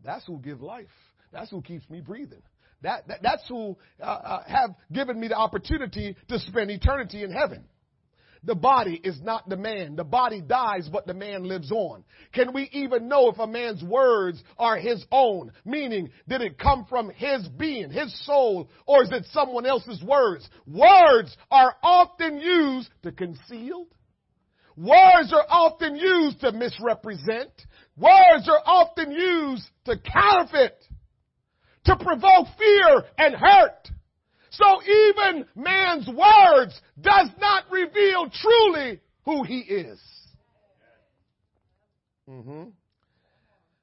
Speaker 5: That's who gives life. That's who keeps me breathing. That, that that's who uh, uh, have given me the opportunity to spend eternity in heaven. The body is not the man. The body dies, but the man lives on. Can we even know if a man's words are his own? Meaning, did it come from his being, his soul, or is it someone else's words? Words are often used to conceal, Words are often used to misrepresent. Words are often used to counterfeit, to provoke fear and hurt. So even man's words does not reveal truly who he is. Mm-hmm.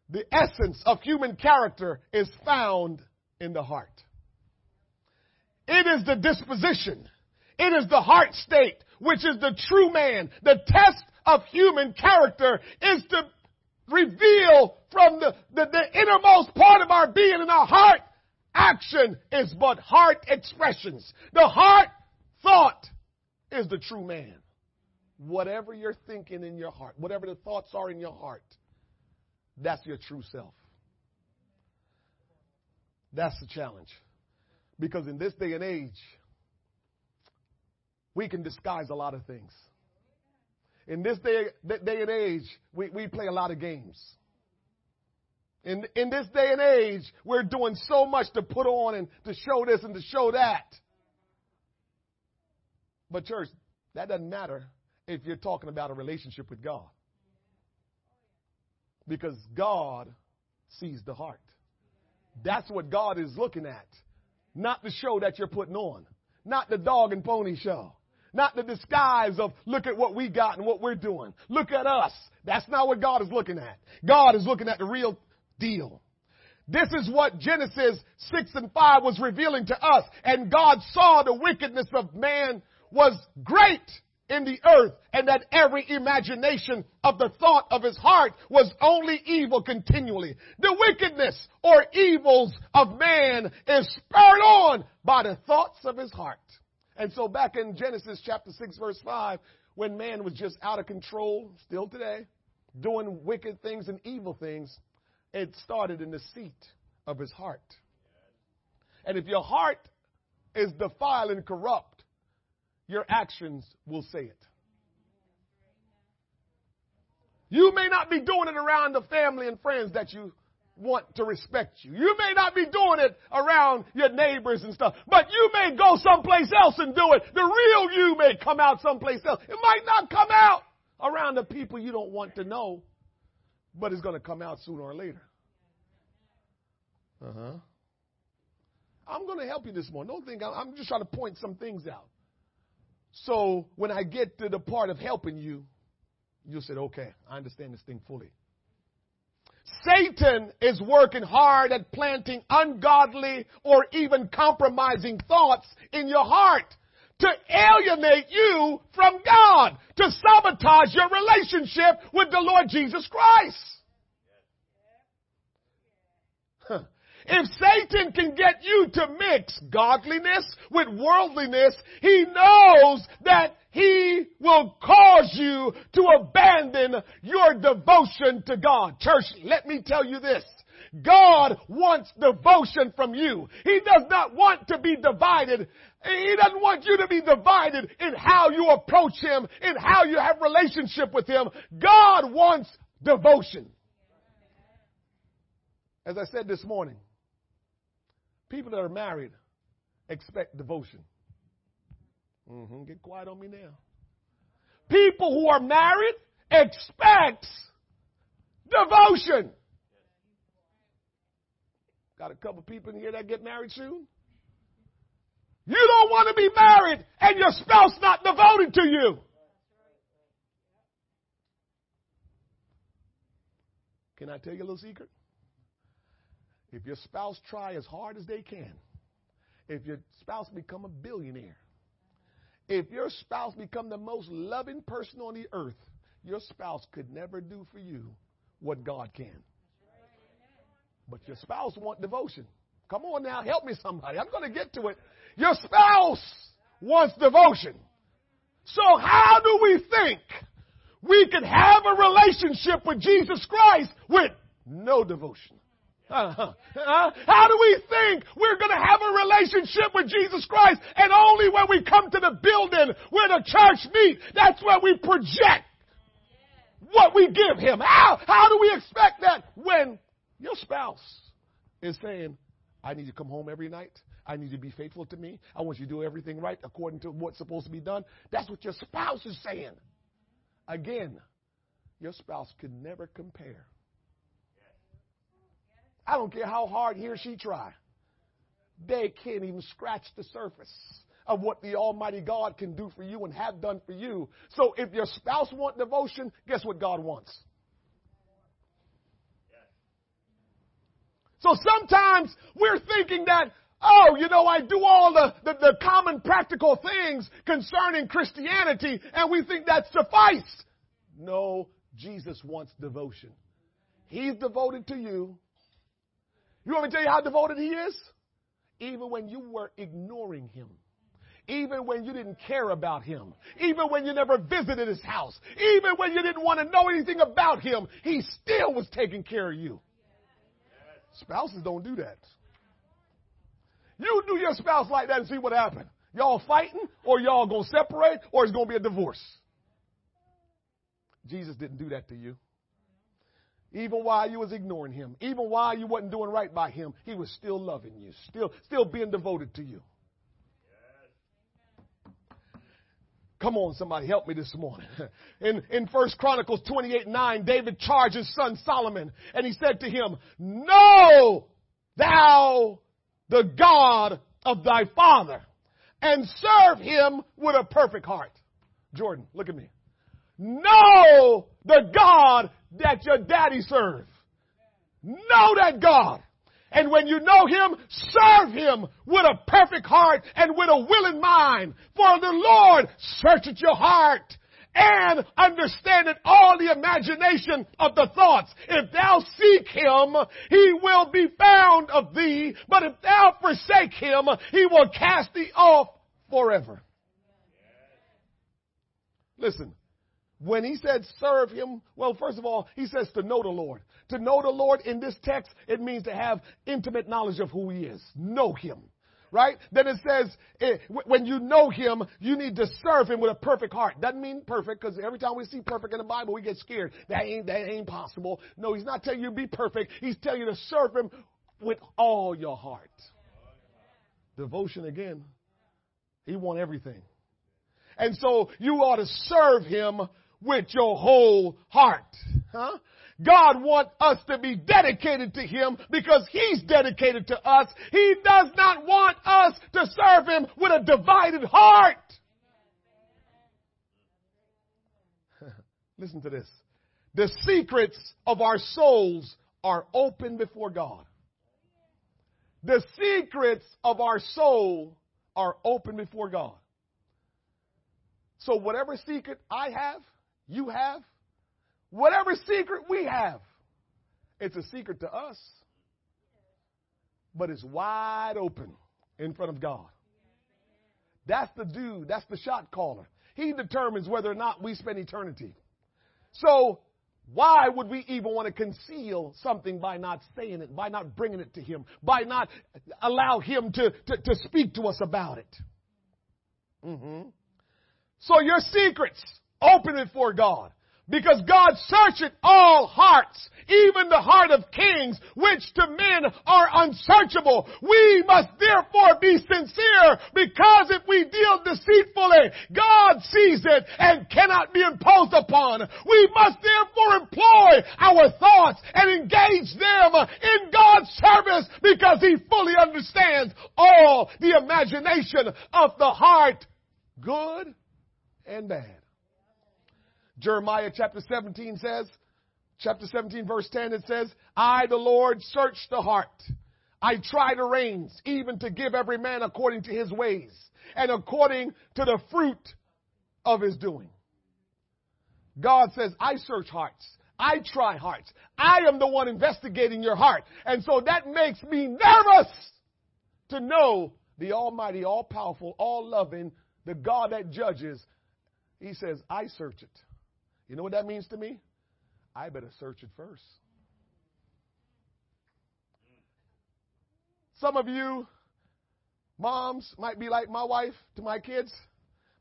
Speaker 5: The essence of human character is found in the heart. It is the disposition. It is the heart state which is the true man. The test of human character is to reveal from the, the, the innermost part of our being in our heart. Action is but heart expressions. The heart thought is the true man. Whatever you're thinking in your heart, whatever the thoughts are in your heart, that's your true self. That's the challenge. Because in this day and age, we can disguise a lot of things. In this day, day and age, we, we play a lot of games. In, in this day and age, we're doing so much to put on and to show this and to show that. But, church, that doesn't matter if you're talking about a relationship with God. Because God sees the heart. That's what God is looking at. Not the show that you're putting on. Not the dog and pony show. Not the disguise of look at what we got and what we're doing. Look at us. That's not what God is looking at. God is looking at the real deal. This is what Genesis 6 and 5 was revealing to us. And God saw the wickedness of man was great in the earth and that every imagination of the thought of his heart was only evil continually. The wickedness or evils of man is spurred on by the thoughts of his heart. And so back in Genesis chapter 6 verse 5, when man was just out of control, still today, doing wicked things and evil things, it started in the seat of his heart. And if your heart is defiled and corrupt, your actions will say it. You may not be doing it around the family and friends that you want to respect you. You may not be doing it around your neighbors and stuff, but you may go someplace else and do it. The real you may come out someplace else. It might not come out around the people you don't want to know, but it's going to come out sooner or later. Uh huh. I'm going to help you this morning. Don't think I'm just trying to point some things out. So when I get to the part of helping you, you'll say, okay, I understand this thing fully. Satan is working hard at planting ungodly or even compromising thoughts in your heart to alienate you from God, to sabotage your relationship with the Lord Jesus Christ. If Satan can get you to mix godliness with worldliness, he knows that he will cause you to abandon your devotion to God. Church, let me tell you this. God wants devotion from you. He does not want to be divided. He doesn't want you to be divided in how you approach Him, in how you have relationship with Him. God wants devotion. As I said this morning, people that are married expect devotion. Mm-hmm. Get quiet on me now. People who are married expect devotion. Got a couple people in here that get married soon? You don't want to be married and your spouse not devoted to you. Can I tell you a little secret? If your spouse try as hard as they can, if your spouse become a billionaire, if your spouse become the most loving person on the earth, your spouse could never do for you what God can. But your spouse want devotion. Come on now, help me somebody. I'm going to get to it. Your spouse wants devotion. So how do we think we can have a relationship with Jesus Christ with no devotion? Uh-huh. Uh, how do we think we're going to have a relationship with Jesus Christ and only when we come to the building where the church meet, that's where we project what we give him? How, how do we expect that when your spouse is saying, I need to come home every night. I need you to be faithful to me. I want you to do everything right according to what's supposed to be done. That's what your spouse is saying. Again, your spouse could never compare I don't care how hard he or she try. They can't even scratch the surface of what the Almighty God can do for you and have done for you. So if your spouse want devotion, guess what God wants? So sometimes we're thinking that oh, you know, I do all the, the, the common practical things concerning Christianity and we think that suffice. No, Jesus wants devotion. He's devoted to you. You want me to tell you how devoted he is? Even when you were ignoring him. Even when you didn't care about him. Even when you never visited his house. Even when you didn't want to know anything about him. He still was taking care of you. Spouses don't do that. You do your spouse like that and see what happens. Y'all fighting, or y'all gonna separate, or it's gonna be a divorce. Jesus didn't do that to you. Even while you was ignoring him, even while you wasn't doing right by him, he was still loving you, still, still being devoted to you. Come on, somebody help me this morning. In, in First Chronicles 28, 9, David charged his son Solomon, and he said to him, Know thou the God of thy father, and serve him with a perfect heart. Jordan, look at me. Know the God that your daddy served. Know that God. And when you know Him, serve Him with a perfect heart and with a willing mind. For the Lord searcheth your heart and understandeth all the imagination of the thoughts. If thou seek Him, He will be found of thee. But if thou forsake Him, He will cast thee off forever. Listen, when he said serve him, well, first of all, he says to know the Lord. To know the Lord in this text, it means to have intimate knowledge of who he is. Know him. Right? Then it says, eh, when you know him, you need to serve him with a perfect heart. Doesn't mean perfect, because every time we see perfect in the Bible, we get scared. That ain't, that ain't possible. No, he's not telling you to be perfect. He's telling you to serve him with all your heart. Devotion again. He wants everything. And so you ought to serve him with your whole heart. Huh? God wants us to be dedicated to Him because He's dedicated to us. He does not want us to serve Him with a divided heart. Listen to this. The secrets of our souls are open before God. The secrets of our soul are open before God. So whatever secret I have, you have, whatever secret we have, it's a secret to us, but it's wide open in front of God. That's the dude, that's the shot caller. He determines whether or not we spend eternity. So, why would we even want to conceal something by not saying it, by not bringing it to Him, by not allow Him to, to, to speak to us about it? Mm-hmm. So your secrets, open it for God. Because God searcheth all hearts, even the heart of kings, which to men are unsearchable. We must therefore be sincere, because if we deal deceitfully, God sees it and cannot be imposed upon. We must therefore employ our thoughts and engage them in God's service, because He fully understands all the imagination of the heart, good and bad. Jeremiah chapter 17 says, chapter 17 verse 10, it says, I, the Lord, search the heart. I try the reins, even to give every man according to his ways and according to the fruit of his doing. God says, I search hearts. I try hearts. I am the one investigating your heart. And so that makes me nervous to know the Almighty, all powerful, all loving, the God that judges. He says, I search it. You know what that means to me? I better search it first. Some of you moms might be like my wife to my kids.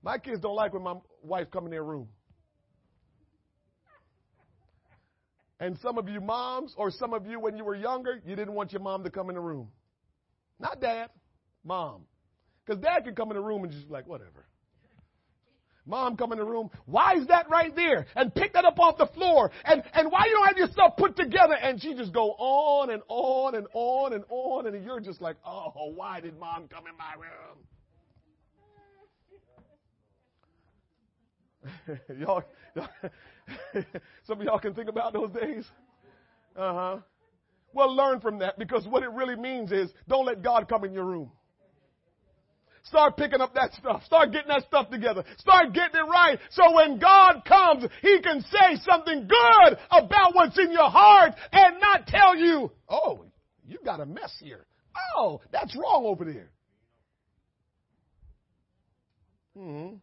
Speaker 5: My kids don't like when my wife come in their room. And some of you moms, or some of you when you were younger, you didn't want your mom to come in the room. Not dad, mom. Because dad could come in the room and just like, whatever. Mom come in the room. Why is that right there? And pick that up off the floor. And, and why you don't have your stuff put together? And she just go on and on and on and on. And you're just like, oh, why did mom come in my room? y'all, y'all some of y'all can think about those days. Uh huh. Well, learn from that because what it really means is don't let God come in your room. Start picking up that stuff. Start getting that stuff together. Start getting it right. So when God comes, He can say something good about what's in your heart and not tell you, oh, you got a mess here. Oh, that's wrong over there. hmm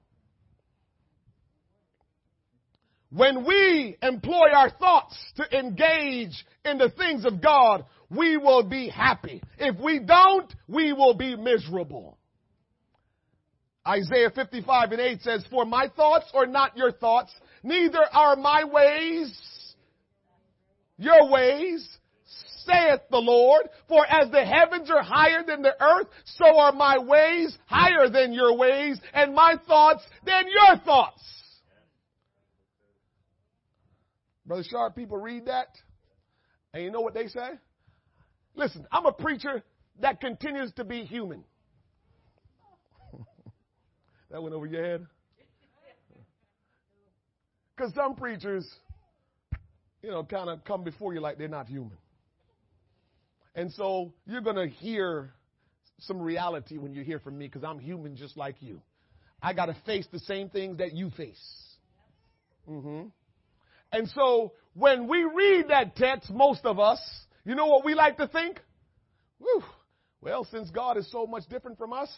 Speaker 5: When we employ our thoughts to engage in the things of God, we will be happy. If we don't, we will be miserable. Isaiah 55 and 8 says, For my thoughts are not your thoughts, neither are my ways your ways, saith the Lord. For as the heavens are higher than the earth, so are my ways higher than your ways, and my thoughts than your thoughts. Brother Sharp, people read that, and you know what they say? Listen, I'm a preacher that continues to be human. That went over your head? Because some preachers, you know, kind of come before you like they're not human. And so you're going to hear some reality when you hear from me because I'm human just like you. I got to face the same things that you face. Mm-hmm. And so when we read that text, most of us, you know what we like to think? Whew, well, since God is so much different from us,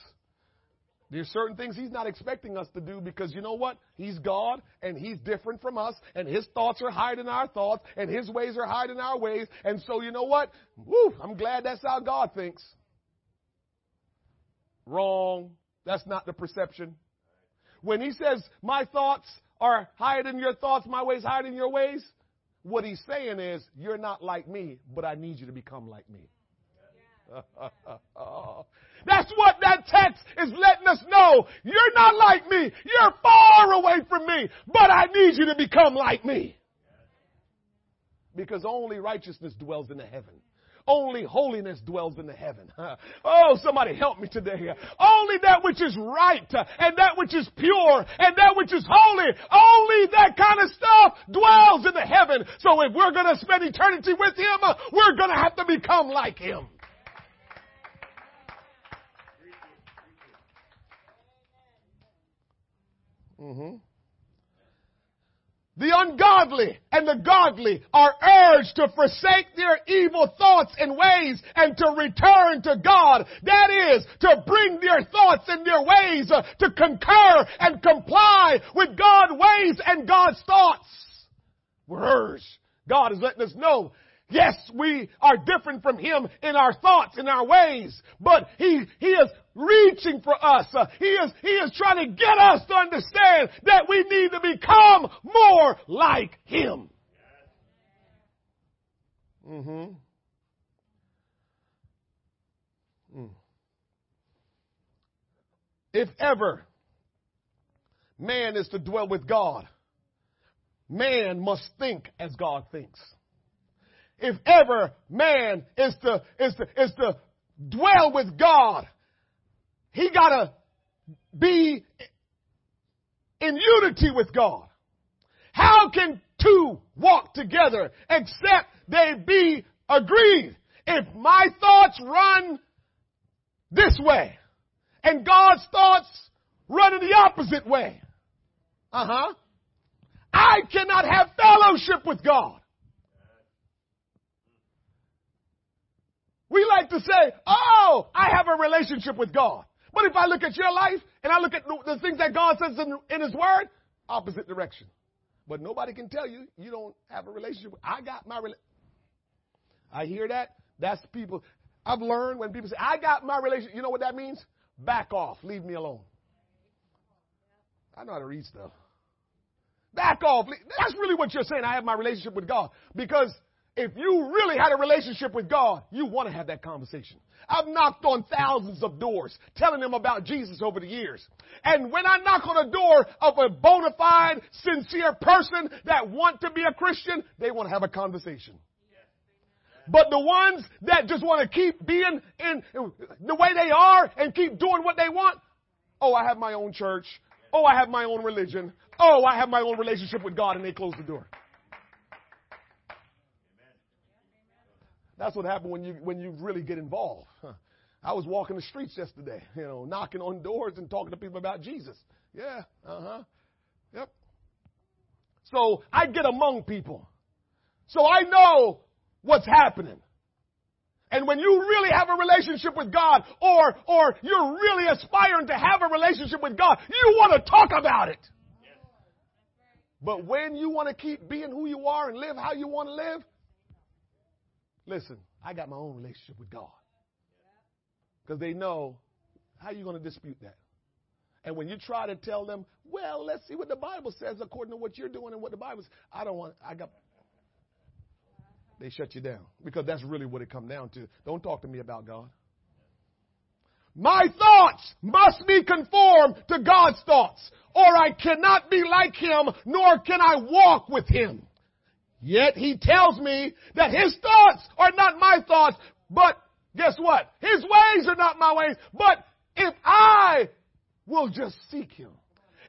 Speaker 5: there's certain things He's not expecting us to do because you know what? He's God and He's different from us and His thoughts are higher than our thoughts and His ways are higher than our ways. And so you know what? Woo, I'm glad that's how God thinks. Wrong. That's not the perception. When He says, my thoughts are higher than your thoughts, my ways higher than your ways, what He's saying is, you're not like me, but I need you to become like me. That's what that text is letting us know. You're not like me. You're far away from me, but I need you to become like me. Because only righteousness dwells in the heaven. Only holiness dwells in the heaven. Oh, somebody help me today. Only that which is right and that which is pure and that which is holy, only that kind of stuff dwells in the heaven. So if we're going to spend eternity with Him, we're going to have to become like Him. Mm-hmm. The ungodly and the godly are urged to forsake their evil thoughts and ways and to return to God. That is, to bring their thoughts and their ways uh, to concur and comply with God's ways and God's thoughts. We're urged. God is letting us know Yes, we are different from Him in our thoughts, in our ways, but He, He is reaching for us. Uh, he is, He is trying to get us to understand that we need to become more like Him. Mm-hmm. Mm. If ever man is to dwell with God, man must think as God thinks if ever man is to, is to, is to dwell with God, he gotta be in unity with God. How can two walk together except they be agreed? If my thoughts run this way and God's thoughts run in the opposite way, uh huh, I cannot have fellowship with God. We like to say, oh, I have a relationship with God. But if I look at your life and I look at the things that God says in, in His Word, opposite direction. But nobody can tell you you don't have a relationship. I got my relationship. I hear that. That's people. I've learned when people say, I got my relationship. You know what that means? Back off. Leave me alone. I know how to read stuff. Back off. That's really what you're saying. I have my relationship with God. Because if you really had a relationship with God, you want to have that conversation. I've knocked on thousands of doors telling them about Jesus over the years. And when I knock on a door of a bona fide, sincere person that want to be a Christian, they want to have a conversation. But the ones that just want to keep being in the way they are and keep doing what they want, oh, I have my own church. Oh, I have my own religion. Oh, I have my own relationship with God, and they close the door. That's what happened when you when you really get involved. Huh. I was walking the streets yesterday, you know, knocking on doors and talking to people about Jesus. Yeah, uh huh. Yep. So I get among people. So I know what's happening. And when you really have a relationship with God or, or you're really aspiring to have a relationship with God, you want to talk about it. But when you want to keep being who you are and live how you want to live, listen, I got my own relationship with God. Because they know how you going to dispute that. And when you try to tell them, well, let's see what the Bible says according to what you're doing and what the Bible says, I don't want, I got, they shut you down because that's really what it comes down to. Don't talk to me about God. My thoughts must be conformed to God's thoughts, or I cannot be like Him, nor can I walk with Him. Yet He tells me that His thoughts are not my thoughts, but guess what? His ways are not my ways, but if I will just seek Him,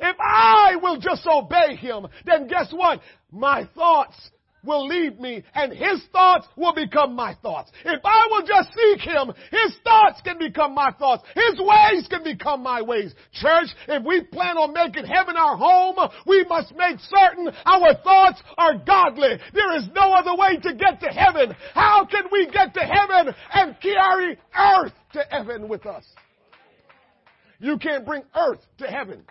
Speaker 5: if I will just obey Him, then guess what? My thoughts will lead me and his thoughts will become my thoughts. If I will just seek him, his thoughts can become my thoughts. His ways can become my ways. Church, if we plan on making heaven our home, we must make certain our thoughts are godly. There is no other way to get to heaven. How can we get to heaven and carry earth to heaven with us? You can't bring earth to heaven.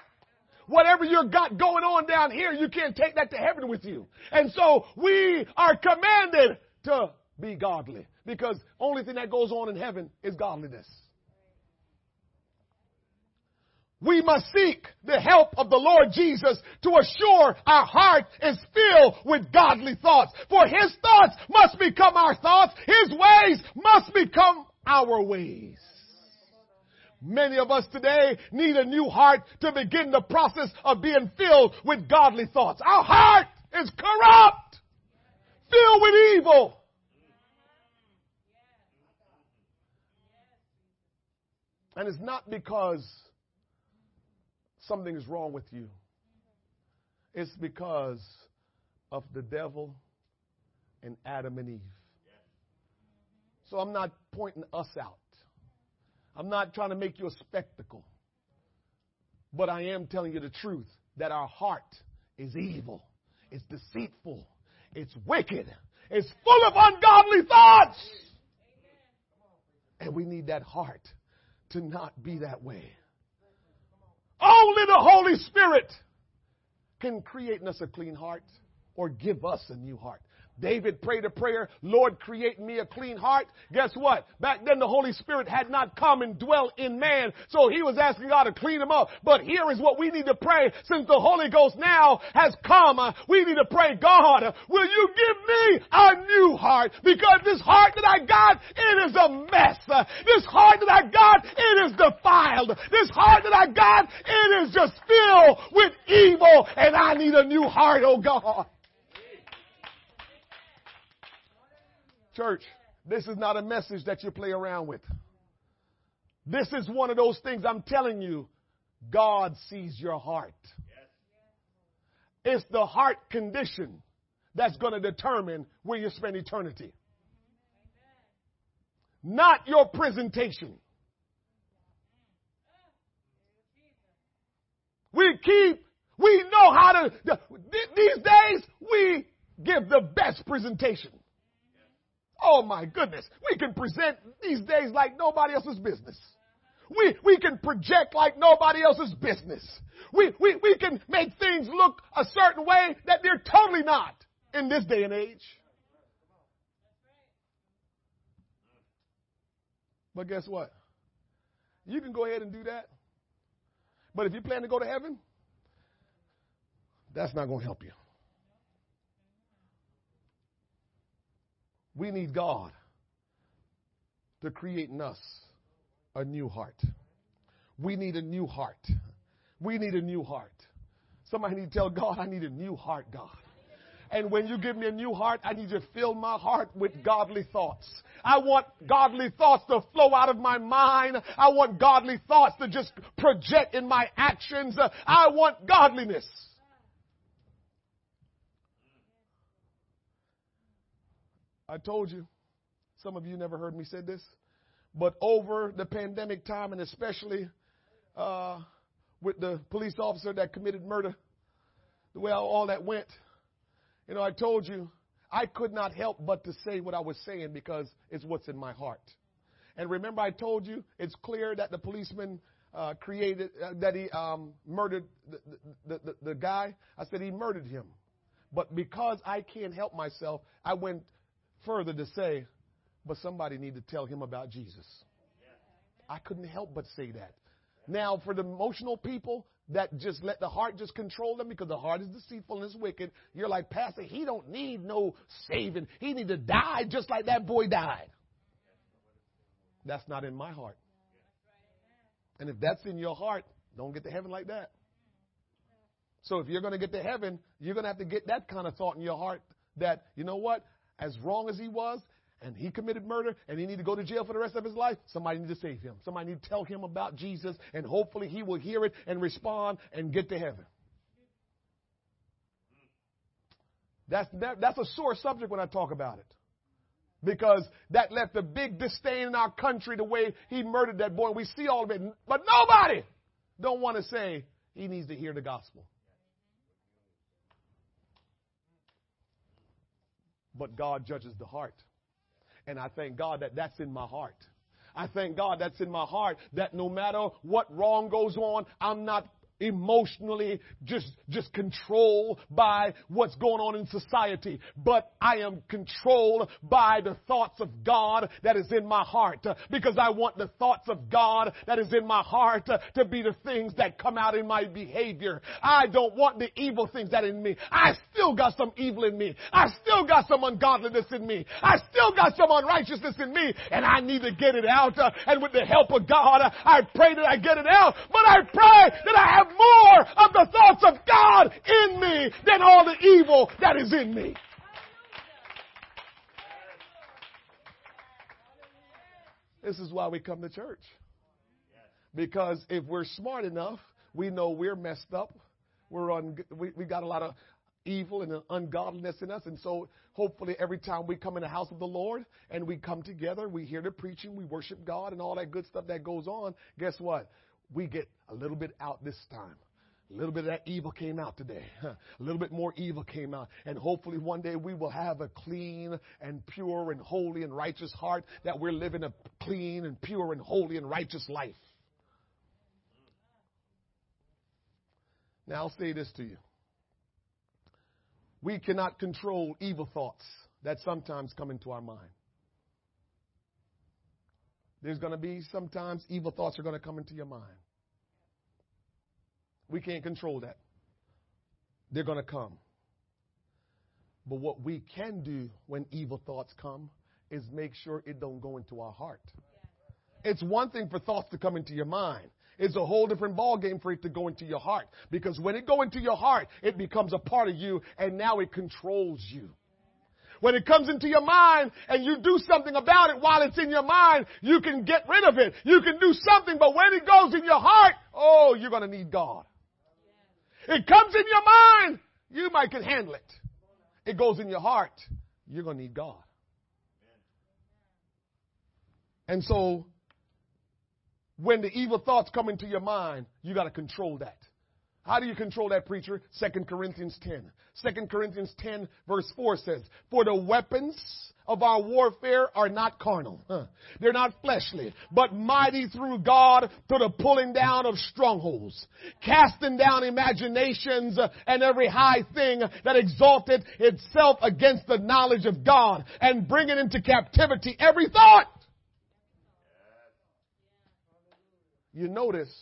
Speaker 5: Whatever you've got going on down here, you can't take that to heaven with you. And so we are commanded to be godly because only thing that goes on in heaven is godliness. We must seek the help of the Lord Jesus to assure our heart is filled with godly thoughts. For His thoughts must become our thoughts. His ways must become our ways. Many of us today need a new heart to begin the process of being filled with godly thoughts. Our heart is corrupt, filled with evil. And it's not because something is wrong with you. It's because of the devil and Adam and Eve. So I'm not pointing us out. I'm not trying to make you a spectacle. But I am telling you the truth that our heart is evil, it's deceitful, it's wicked, it's full of ungodly thoughts. And we need that heart to not be that way. Only the Holy Spirit can create in us a clean heart or give us a new heart. David prayed a prayer, Lord, create me a clean heart. Guess what? Back then the Holy Spirit had not come and dwelt in man, so he was asking God to clean him up. But here is what we need to pray since the Holy Ghost now has come. Uh, we need to pray, God, will you give me a new heart? Because this heart that I got, it is a mess. Uh, this heart that I got, it is defiled. This heart that I got, it is just filled with evil, and I need a new heart, oh God. Church, this is not a message that you play around with. This is one of those things I'm telling you. God sees your heart. It's the heart condition that's going to determine where you spend eternity. Not your presentation. We keep, we know how to, these days, we give the best presentation. Oh my goodness. We can present these days like nobody else's business. We, we can project like nobody else's business. We, we, we can make things look a certain way that they're totally not in this day and age. But guess what? You can go ahead and do that. But if you plan to go to heaven, that's not going to help you. We need God to create in us a new heart. We need a new heart. We need a new heart. Somebody need to tell God, I need a new heart, God. And when you give me a new heart, I need you to fill my heart with godly thoughts. I want godly thoughts to flow out of my mind. I want godly thoughts to just project in my actions. I want godliness. I told you, Some of you never heard me say this, but over the pandemic time, and especially uh, with the police officer that committed murder, the way all that went, you know, I told you I could not help but to say what I was saying because it's what's in my heart. And remember, I told you it's clear that the policeman uh, created, uh, that he um, murdered the, the, the, the guy. I said he murdered him. But because I can't help myself, I went further to say, but somebody need to tell him about Jesus. I couldn't help but say that. Now, for the emotional people that just let the heart just control them because the heart is deceitful and is wicked, you're like, Pastor, he don't need no saving. He need to die just like that boy died. That's not in my heart. And if that's in your heart, don't get to heaven like that. So if you're going to get to heaven, you're going to have to get that kind of thought in your heart that, you know what? As wrong as he was, and he committed murder, and he need to go to jail for the rest of his life, somebody need to save him. Somebody need to tell him about Jesus, and hopefully he will hear it and respond and get to heaven. That's, that, that's a sore subject when I talk about it. Because that left a big disdain in our country the way he murdered that boy. We see all of it. But nobody don't want to say he needs to hear the gospel. But God judges the heart. And I thank God that that's in my heart. I thank God that's in my heart that no matter what wrong goes on, I'm not emotionally just, just controlled by what's going on in society, but I am controlled by the thoughts of God that is in my heart because I want the thoughts of God that is in my heart to be the things that come out in my behavior. I don't want the evil things that in me. I still got some evil in me. I still got some ungodliness in me. I still got some unrighteousness in me and I need to get it out. And with the help of God, I pray that I get it out, but I pray that I have more of the thoughts of God in me than all the evil that is in me. This is why we come to church. Because if we're smart enough, we know we're messed up. We're un- we, we got a lot of evil and ungodliness in us. And so hopefully every time we come in the house of the Lord and we come together, we hear the preaching, we worship God and all that good stuff that goes on, guess what? We get a little bit out this time. A little bit of that evil came out today. A little bit more evil came out. And hopefully one day we will have a clean and pure and holy and righteous heart that we're living a clean and pure and holy and righteous life. Now I'll say this to you. We cannot control evil thoughts that sometimes come into our mind. There's going to be sometimes evil thoughts are going to come into your mind. We can't control that. They're going to come. But what we can do when evil thoughts come is make sure it don't go into our heart. It's one thing for thoughts to come into your mind. It's a whole different ballgame for it to go into your heart. Because when it go into your heart, it becomes a part of you and now it controls you. When it comes into your mind and you do something about it while it's in your mind, you can get rid of it. You can do something, but when it goes in your heart, oh, you're to need God. It comes in your mind, you might can handle it. It goes in your heart, you're going to need God. And so, when the evil thoughts come into your mind, you got to control that. How do you control that preacher? 2 Corinthians 10. 2 Corinthians 10 verse 4 says, For the weapons of our warfare are not carnal. Huh. They're not fleshly, but mighty through God to the pulling down of strongholds, casting down imaginations uh, and every high thing that exalted itself against the knowledge of God and bringing into captivity every thought. You notice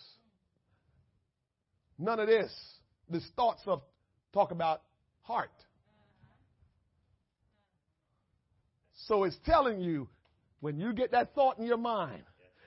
Speaker 5: None of this. This thoughts of talk about heart. So it's telling you when you get that thought in your mind,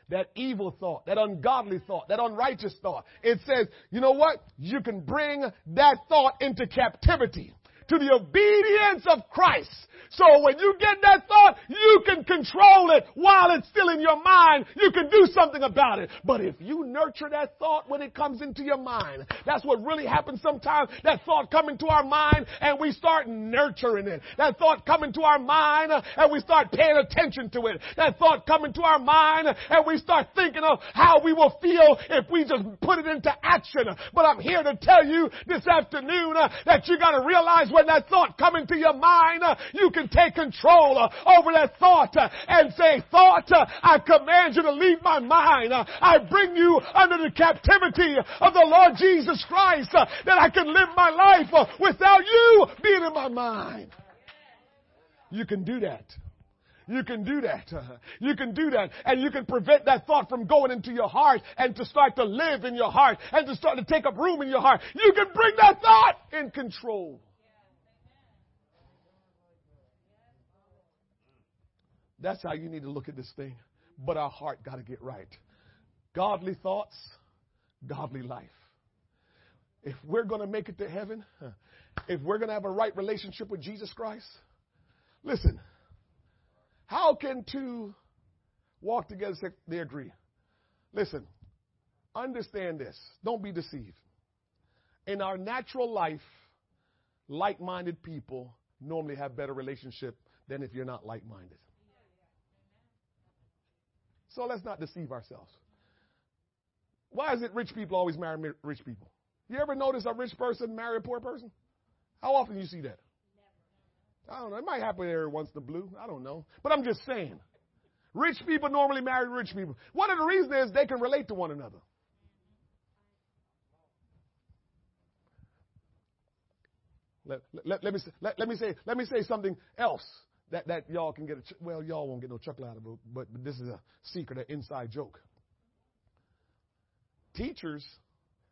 Speaker 5: that evil thought, that ungodly thought, that unrighteous thought, it says, you know what? You can bring that thought into captivity. To the obedience of Christ. So when you get that thought, you can control it while it's still in your mind. You can do something about it. But if you nurture that thought when it comes into your mind, that's what really happens sometimes. That thought come into our mind and we start nurturing it. That thought come into our mind and we start paying attention to it. That thought come into our mind and we start thinking of how we will feel if we just put it into action. But I'm here to tell you this afternoon uh, that you gotta realize when that thought come into your mind, uh, you can take control uh, over that thought uh, and say, thought, I command you to leave my mind. I bring you under the captivity of the Lord Jesus Christ that I can live my life without you being in my mind. You can do that. You can do that. You can do that. And you can prevent that thought from going into your heart and to start to live in your heart and to start to take up room in your heart. You can bring that thought in control. That's how you need to look at this thing. But our heart got to get right. Godly thoughts, godly life. If we're going to make it to heaven, if we're going to have a right relationship with Jesus Christ, listen, how can two walk together say they agree? Listen, understand this. Don't be deceived. In our natural life, like minded people normally have better relationship than if you're not like minded. So let's not deceive ourselves. Why is it rich people always marry rich people? You ever notice a rich person marry a poor person? How often you see that? I don't know. It might happen every once in the blue. I don't know. But I'm just saying. Rich people normally marry rich people. One of the reasons is they can relate to one another. Let, let, let me, let, let me say let me say something else that, that y'all can get a well y'all won't get no chuckle out of it but, but this is a secret an inside joke. Teachers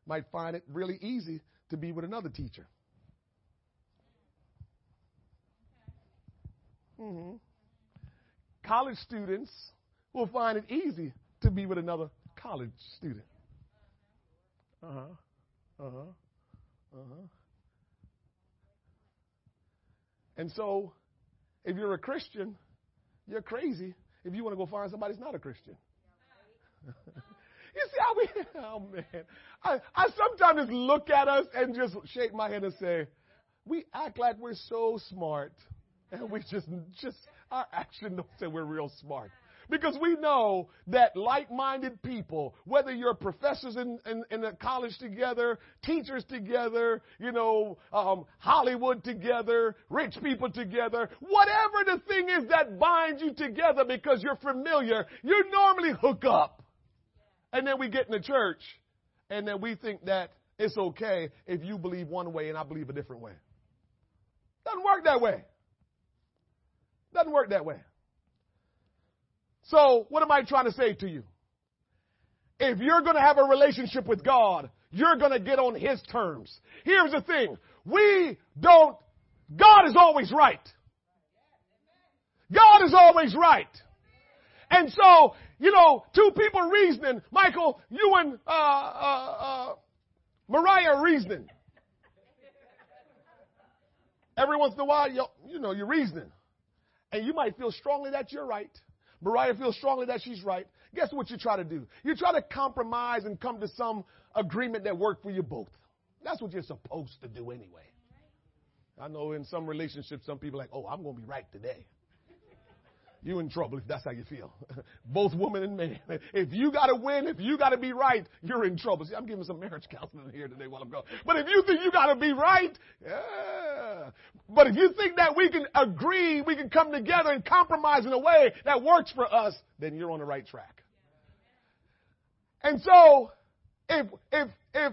Speaker 5: might find it really easy to be with another teacher. Hmm college students will find it easy to be with another college student. Uh-huh. Uh-huh. Uh-huh. And so if you're a Christian, you're crazy if you want to go find somebody who's not a Christian. you see how we, oh man. I, I sometimes just look at us and just shake my head and say, we act like we're so smart. And we just, just, our action don't say we're real smart. Because we know that like-minded people, whether you're professors in, in, in a college together, teachers together, you know, um, Hollywood together, rich people together, whatever the thing is that binds you together because you're familiar, you normally hook up. And then we get in the church, and then we think that it's okay if you believe one way and I believe a different way. Doesn't work that way. Doesn't work that way. So, what am I trying to say to you? If you're going to have a relationship with God, you're going to get on His terms. Here's the thing. We don't, God is always right. God is always right. And so, you know, two people reasoning. Michael, you and, uh, uh, uh, Mariah reasoning. Every once in a while, you know, you're reasoning. And you might feel strongly that you're right. Mariah feels strongly that she's right. Guess what you try to do? You try to compromise and come to some agreement that works for you both. That's what you're supposed to do anyway. I know in some relationships, some people are like, oh, I'm going to be right today. You in trouble if that's how you feel. Both woman and man. If you got to win, if you got to be right, you're in trouble. See, I'm giving some marriage counseling here today while I'm gone. But if you think you got to be right, yeah. But if you think that we can agree, we can come together and compromise in a way that works for us, then you're on the right track. And so, if if if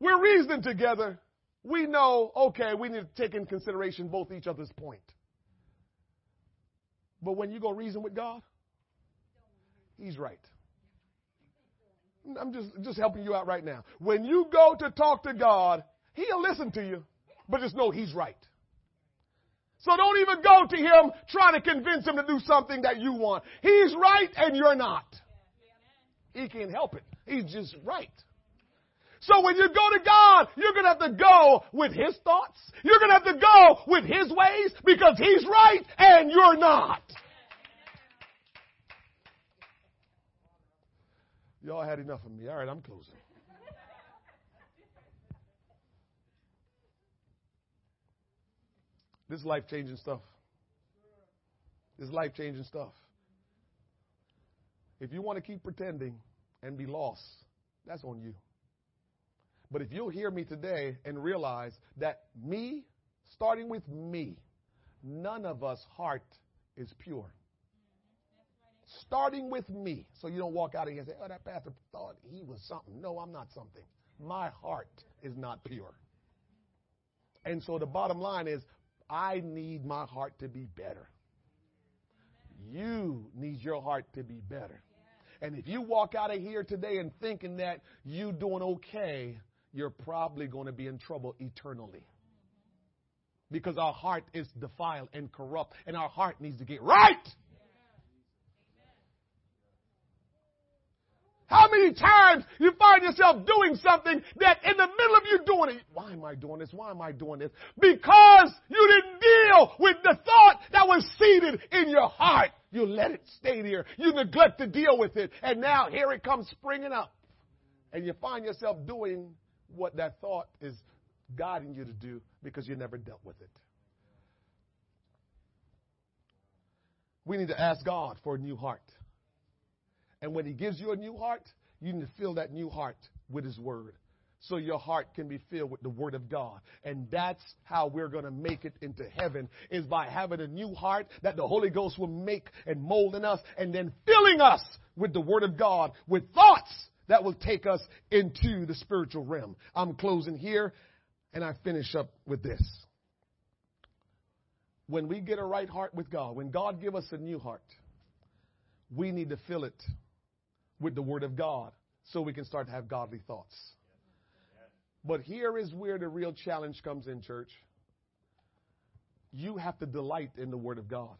Speaker 5: we're reasoning together, we know, okay, we need to take in consideration both each other's point. But when you go reason with God, He's right. I'm just, just helping you out right now. When you go to talk to God, He'll listen to you, but just know He's right. So don't even go to Him trying to convince Him to do something that you want. He's right and you're not. He can't help it. He's just right. So when you go to God, you're going to have to go with His thoughts. You're going to have to go with His ways because He's right and you're not. Y'all had enough of me. All right, I'm closing. This is life changing stuff. This is life changing stuff. If you want to keep pretending and be lost, that's on you. But if you'll hear me today and realize that me, starting with me, none of us heart is pure. Starting with me. So you don't walk out of here and say, oh, that pastor thought he was something. No, I'm not something. My heart is not pure. And so the bottom line is, I need my heart to be better. You need your heart to be better. And if you walk out of here today and thinking that you doing okay, you're probably going to be in trouble eternally. Because our heart is defiled and corrupt, and our heart needs to get right. How many times you find yourself doing something that in the middle of you doing it, why am I doing this? Why am I doing this? Because you didn't deal with the thought that was seated in your heart. You let it stay there. You neglect to deal with it. And now here it comes springing up. And you find yourself doing what that thought is guiding you to do because you never dealt with it. We need to ask God for a new heart. And when He gives you a new heart, you need to fill that new heart with His Word. So your heart can be filled with the Word of God. And that's how we're going to make it into heaven, is by having a new heart that the Holy Ghost will make and mold in us, and then filling us with the Word of God, with thoughts that will take us into the spiritual realm. I'm closing here, and I finish up with this. When we get a right heart with God, when God give us a new heart, we need to fill it with the Word of God so we can start to have godly thoughts. But here is where the real challenge comes in, church. You have to delight in the Word of God.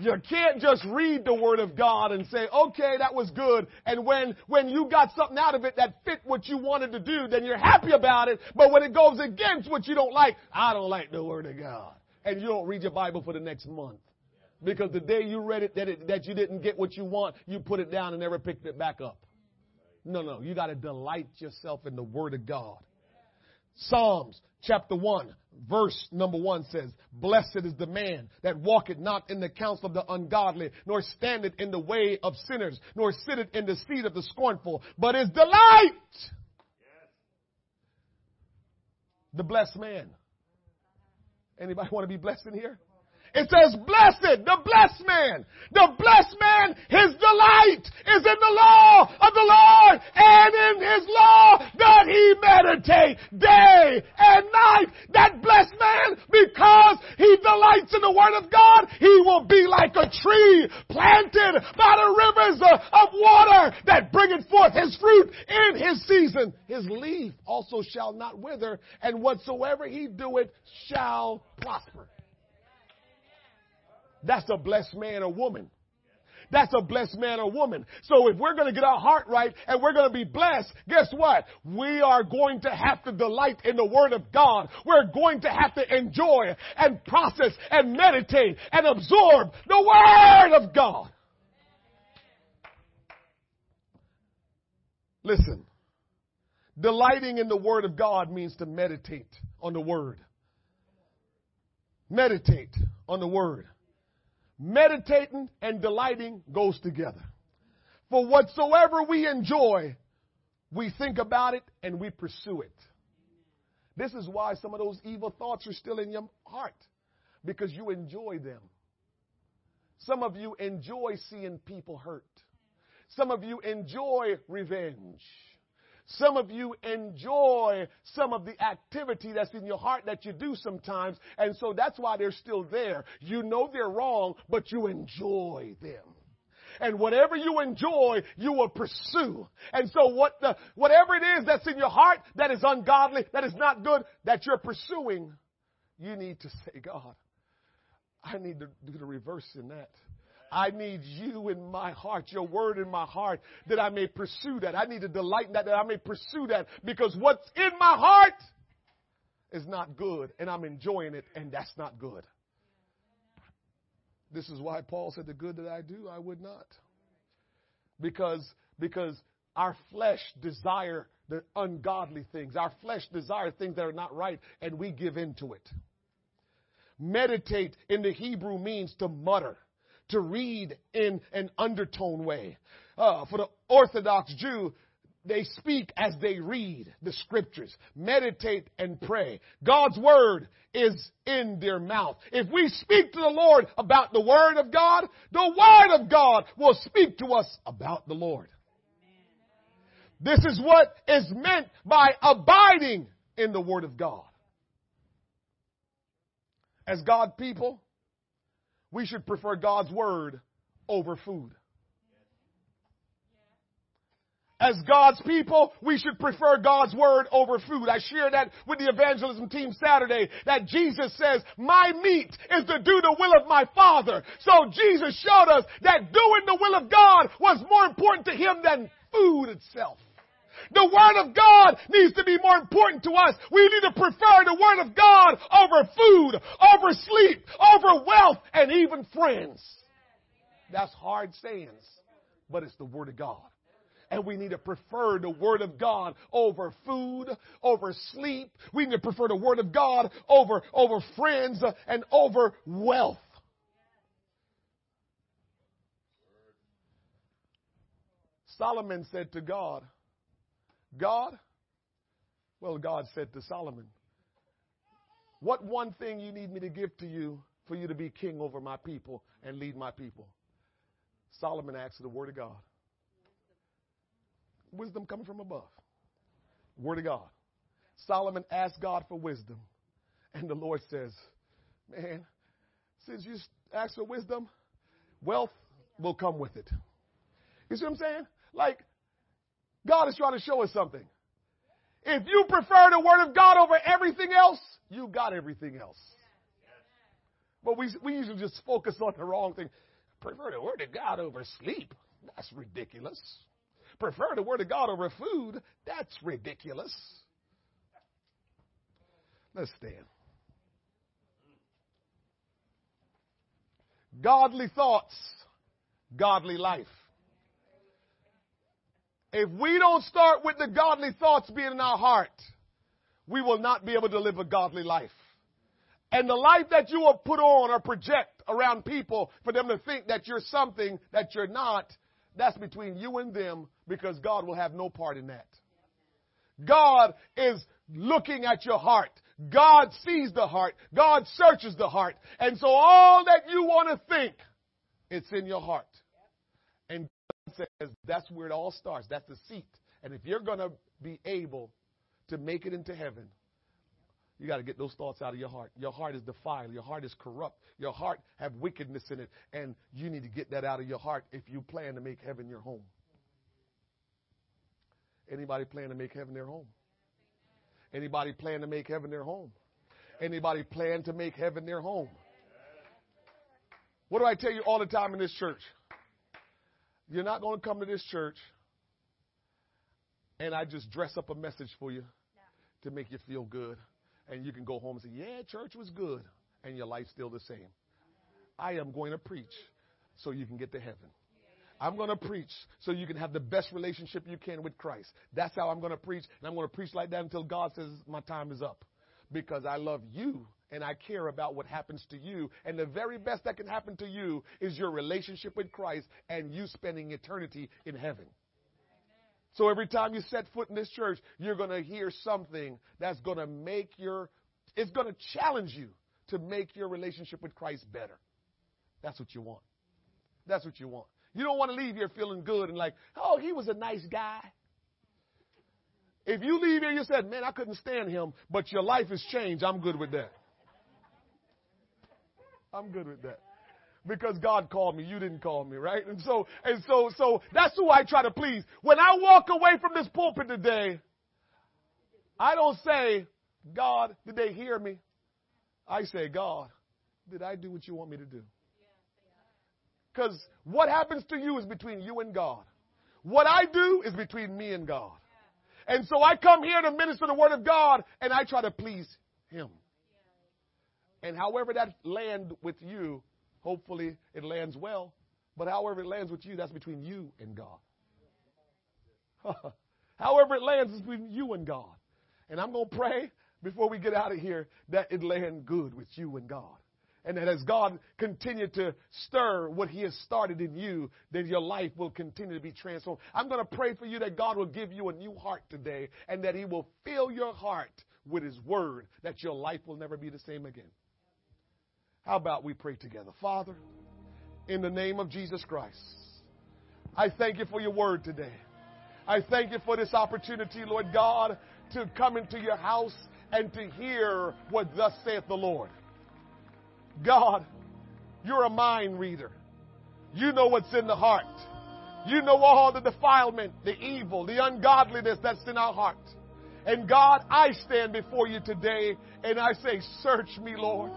Speaker 5: You can't just read the Word of God and say, okay, that was good. And when, when you got something out of it that fit what you wanted to do, then you're happy about it. But when it goes against what you don't like, I don't like the Word of God. And you don't read your Bible for the next month. Because the day you read it that, it, that you didn't get what you want, you put it down and never picked it back up. No, no, you got to delight yourself in the Word of God. Psalms chapter 1, verse number 1 says, Blessed is the man that walketh not in the counsel of the ungodly, nor standeth in the way of sinners, nor sitteth in the seat of the scornful, but is delight. The blessed man. Anybody want to be blessed in here? It says, blessed, the blessed man. The blessed man, his delight is in the law of the Lord, and in his law does he meditate day and night. That blessed man, because he delights in the word of God, he will be like a tree planted by the rivers of water that bringeth forth his fruit in his season. His leaf also shall not wither, and whatsoever he doeth shall prosper. That's a blessed man or woman. That's a blessed man or woman. So if we're going to get our heart right and we're going to be blessed, guess what? We are going to have to delight in the Word of God. We're going to have to enjoy and process and meditate and absorb the Word of God. Listen, delighting in the Word of God means to meditate on the Word. Meditate on the Word. Meditating and delighting goes together. For whatsoever we enjoy, we think about it and we pursue it. This is why some of those evil thoughts are still in your heart because you enjoy them. Some of you enjoy seeing people hurt. Some of you enjoy revenge. Some of you enjoy some of the activity that's in your heart that you do sometimes, and so that's why they're still there. You know they're wrong, but you enjoy them. And whatever you enjoy, you will pursue. And so what the, whatever it is that's in your heart that is ungodly, that is not good, that you're pursuing, you need to say, God, I need to do the reverse in that. I need you in my heart, your word in my heart, that I may pursue that. I need to delight in that, that I may pursue that, because what's in my heart is not good, and I'm enjoying it, and that's not good. This is why Paul said, The good that I do, I would not. Because, because our flesh desire the ungodly things. Our flesh desire things that are not right, and we give in to it. Meditate in the Hebrew means to mutter, to read in an undertone way. Uh, for the Orthodox Jew, they speak as they read the scriptures, meditate and pray. God's word is in their mouth. If we speak to the Lord about the word of God, the word of God will speak to us about the Lord. This is what is meant by abiding in the word of God. As God people, we should prefer God's word over food. As God's people, we should prefer God's word over food. I shared that with the evangelism team Saturday that Jesus says, my meat is to do the will of my Father. So Jesus showed us that doing the will of God was more important to him than food itself. The Word of God needs to be more important to us. We need to prefer the Word of God over food, over sleep, over wealth, and even friends. That's hard sayings, but it's the Word of God. And we need to prefer the Word of God over food, over sleep. We need to prefer the Word of God over, over friends uh, and over wealth. Solomon said to God, God, well, God said to Solomon, What one thing you need me to give to you for you to be king over my people and lead my people? Solomon asked the Word of God. Wisdom coming from above. Word of God. Solomon asked God for wisdom. And the Lord says, Man, since you asked for wisdom, wealth will come with it. You see what I'm saying? Like, God is trying to show us something. If you prefer the Word of God over everything else, you got everything else. But we, we usually just focus on the wrong thing. Prefer the Word of God over sleep. That's ridiculous. Prefer the Word of God over food. That's ridiculous. Let's stand. Godly thoughts, godly life. If we don't start with the godly thoughts being in our heart, we will not be able to live a godly life. And the life that you will put on or project around people for them to think that you're something that you're not, that's between you and them because God will have no part in that. God is looking at your heart. God sees the heart. God searches the heart. And so all that you want to think, it's in your heart. Says that's where it all starts. That's the seat. And if you're going to be able to make it into heaven, you got to get those thoughts out of your heart. Your heart is defiled. Your heart is corrupt. Your heart have wickedness in it, and you need to get that out of your heart if you plan to make heaven your home. Anybody plan to make heaven their home? Anybody plan to make heaven their home? Anybody plan to make heaven their home? What do I tell you all the time in this church? You're not going to come to this church and I just dress up a message for you to make you feel good. And you can go home and say, Yeah, church was good. And your life's still the same. I am going to preach so you can get to heaven. I'm going to preach so you can have the best relationship you can with Christ. That's how I'm going to preach. And I'm going to preach like that until God says my time is up. Because I love you and I care about what happens to you. And the very best that can happen to you is your relationship with Christ and you spending eternity in heaven. So every time you set foot in this church, you're going to hear something that's going to make your, it's going to challenge you to make your relationship with Christ better. That's what you want. That's what you want. You don't want to leave here feeling good and like, oh, he was a nice guy. If you leave here, you said, man, I couldn't stand him, but your life has changed. I'm good with that. I'm good with that. Because God called me, you didn't call me, right? And so, and so, so that's who I try to please. When I walk away from this pulpit today, I don't say, God, did they hear me? I say, God, did I do what you want me to do? Because what happens to you is between you and God. What I do is between me and God. And so I come here to minister the word of God and I try to please him. And however that land with you, hopefully it lands well. But however it lands with you, that's between you and God. however it lands is between you and God. And I'm going to pray before we get out of here that it land good with you and God. And that as God continue to stir what He has started in you, then your life will continue to be transformed. I'm going to pray for you that God will give you a new heart today and that He will fill your heart with His Word, that your life will never be the same again. How about we pray together? Father, in the name of Jesus Christ, I thank you for your Word today. I thank you for this opportunity, Lord God, to come into your house and to hear what thus saith the Lord. God, you're a mind reader. You know what's in the heart. You know all the defilement, the evil, the ungodliness that's in our heart. And God, I stand before you today and I say, search me, Lord.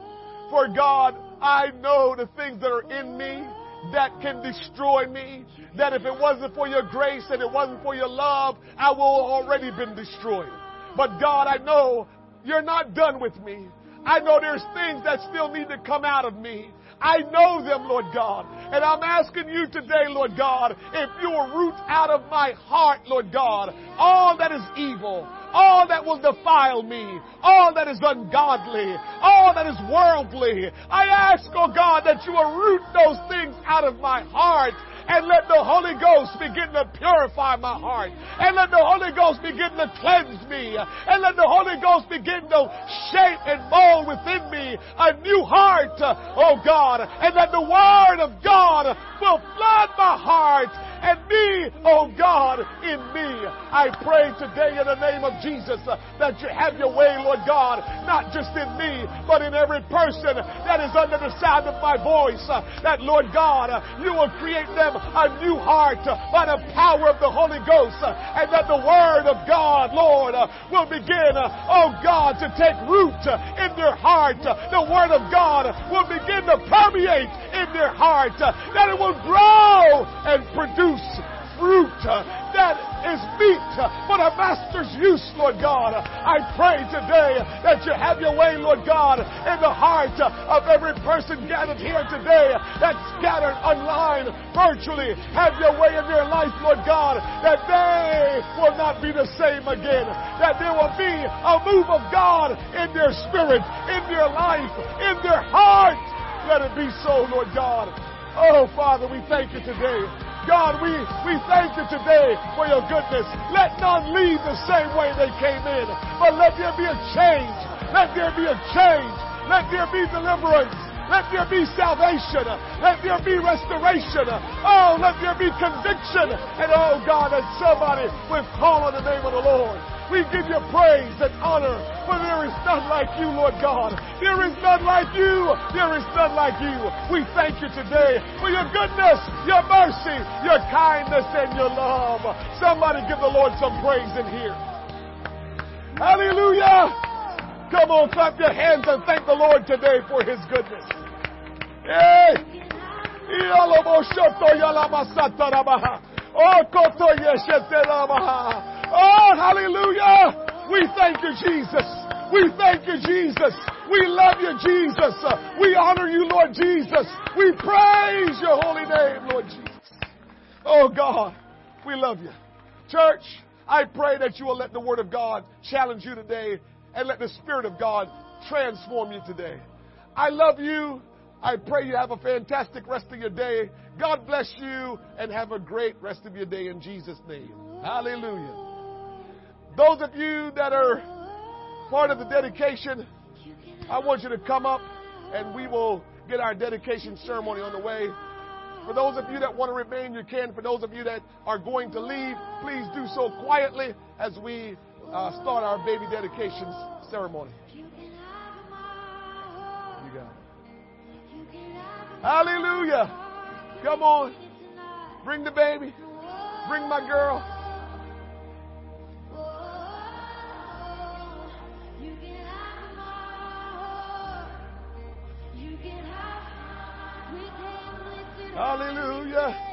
Speaker 5: For God, I know the things that are in me that can destroy me. That if it wasn't for your grace and it wasn't for your love, I will already been destroyed. But God, I know you're not done with me. I know there's things that still need to come out of me. I know them, Lord God. And I'm asking you today, Lord God, if you will root out of my heart, Lord God, all that is evil, all that will defile me, all that is ungodly, all that is worldly. I ask, oh God, that you will root those things out of my heart and let the Holy Ghost begin to purify my heart. And let the Holy Ghost begin to cleanse me. And let the Holy Ghost begin to shape and mold within me a new heart, oh God. And that the Word of God will flood my heart and me, oh God, in me. I pray today in the name of Jesus that you have your way, Lord God, not just in me, but in every person that is under the sound of my voice. That, Lord God, you will create them a new heart by the power of the Holy Ghost, and that the Word of God, Lord, will begin, oh God, to take root in their heart. The Word of God will begin to permeate in their heart, that it will grow and produce fruit uh, that is meet for the master's use, Lord God. I pray today that you have your way, Lord God, in the heart of every person gathered here today that's scattered online, virtually. Have your way in their life, Lord God, that they will not be the same again. That there will be a move of God in their spirit, in their life, in their heart. Let it be so, Lord God. Oh, Father, we thank you today. God, we, we thank you today for your goodness. Let none leave the same way they came in, but let there be a change. Let there be a change. Let there be deliverance. Let there be salvation. Let there be restoration. Oh, let there be conviction. And oh God, that somebody will call on the name of the Lord. We give you praise and honor, for there is none like you, Lord God. There is none like you. There is none like you. We thank you today for your goodness, your mercy, your kindness, and your love. Somebody give the Lord some praise in here. Hallelujah. Come on, clap your hands and thank the Lord today for his goodness. Oh, hallelujah. We thank you, Jesus. We thank you, Jesus. We love you, Jesus. We honor you, Lord Jesus. We praise your holy name, Lord Jesus. Oh, God, we love you. Church, I pray that you will let the Word of God challenge you today and let the Spirit of God transform you today. I love you. I pray you have a fantastic rest of your day. God bless you and have a great rest of your day in Jesus' name. Hallelujah. Those of you that are part of the dedication, I want you to come up and we will get our dedication ceremony on the way. For those of you that want to remain, you can. For those of you that are going to leave, please do so quietly as we uh, start our baby dedication ceremony. Hallelujah. Come on. Bring the baby. Bring my girl. Hallelujah.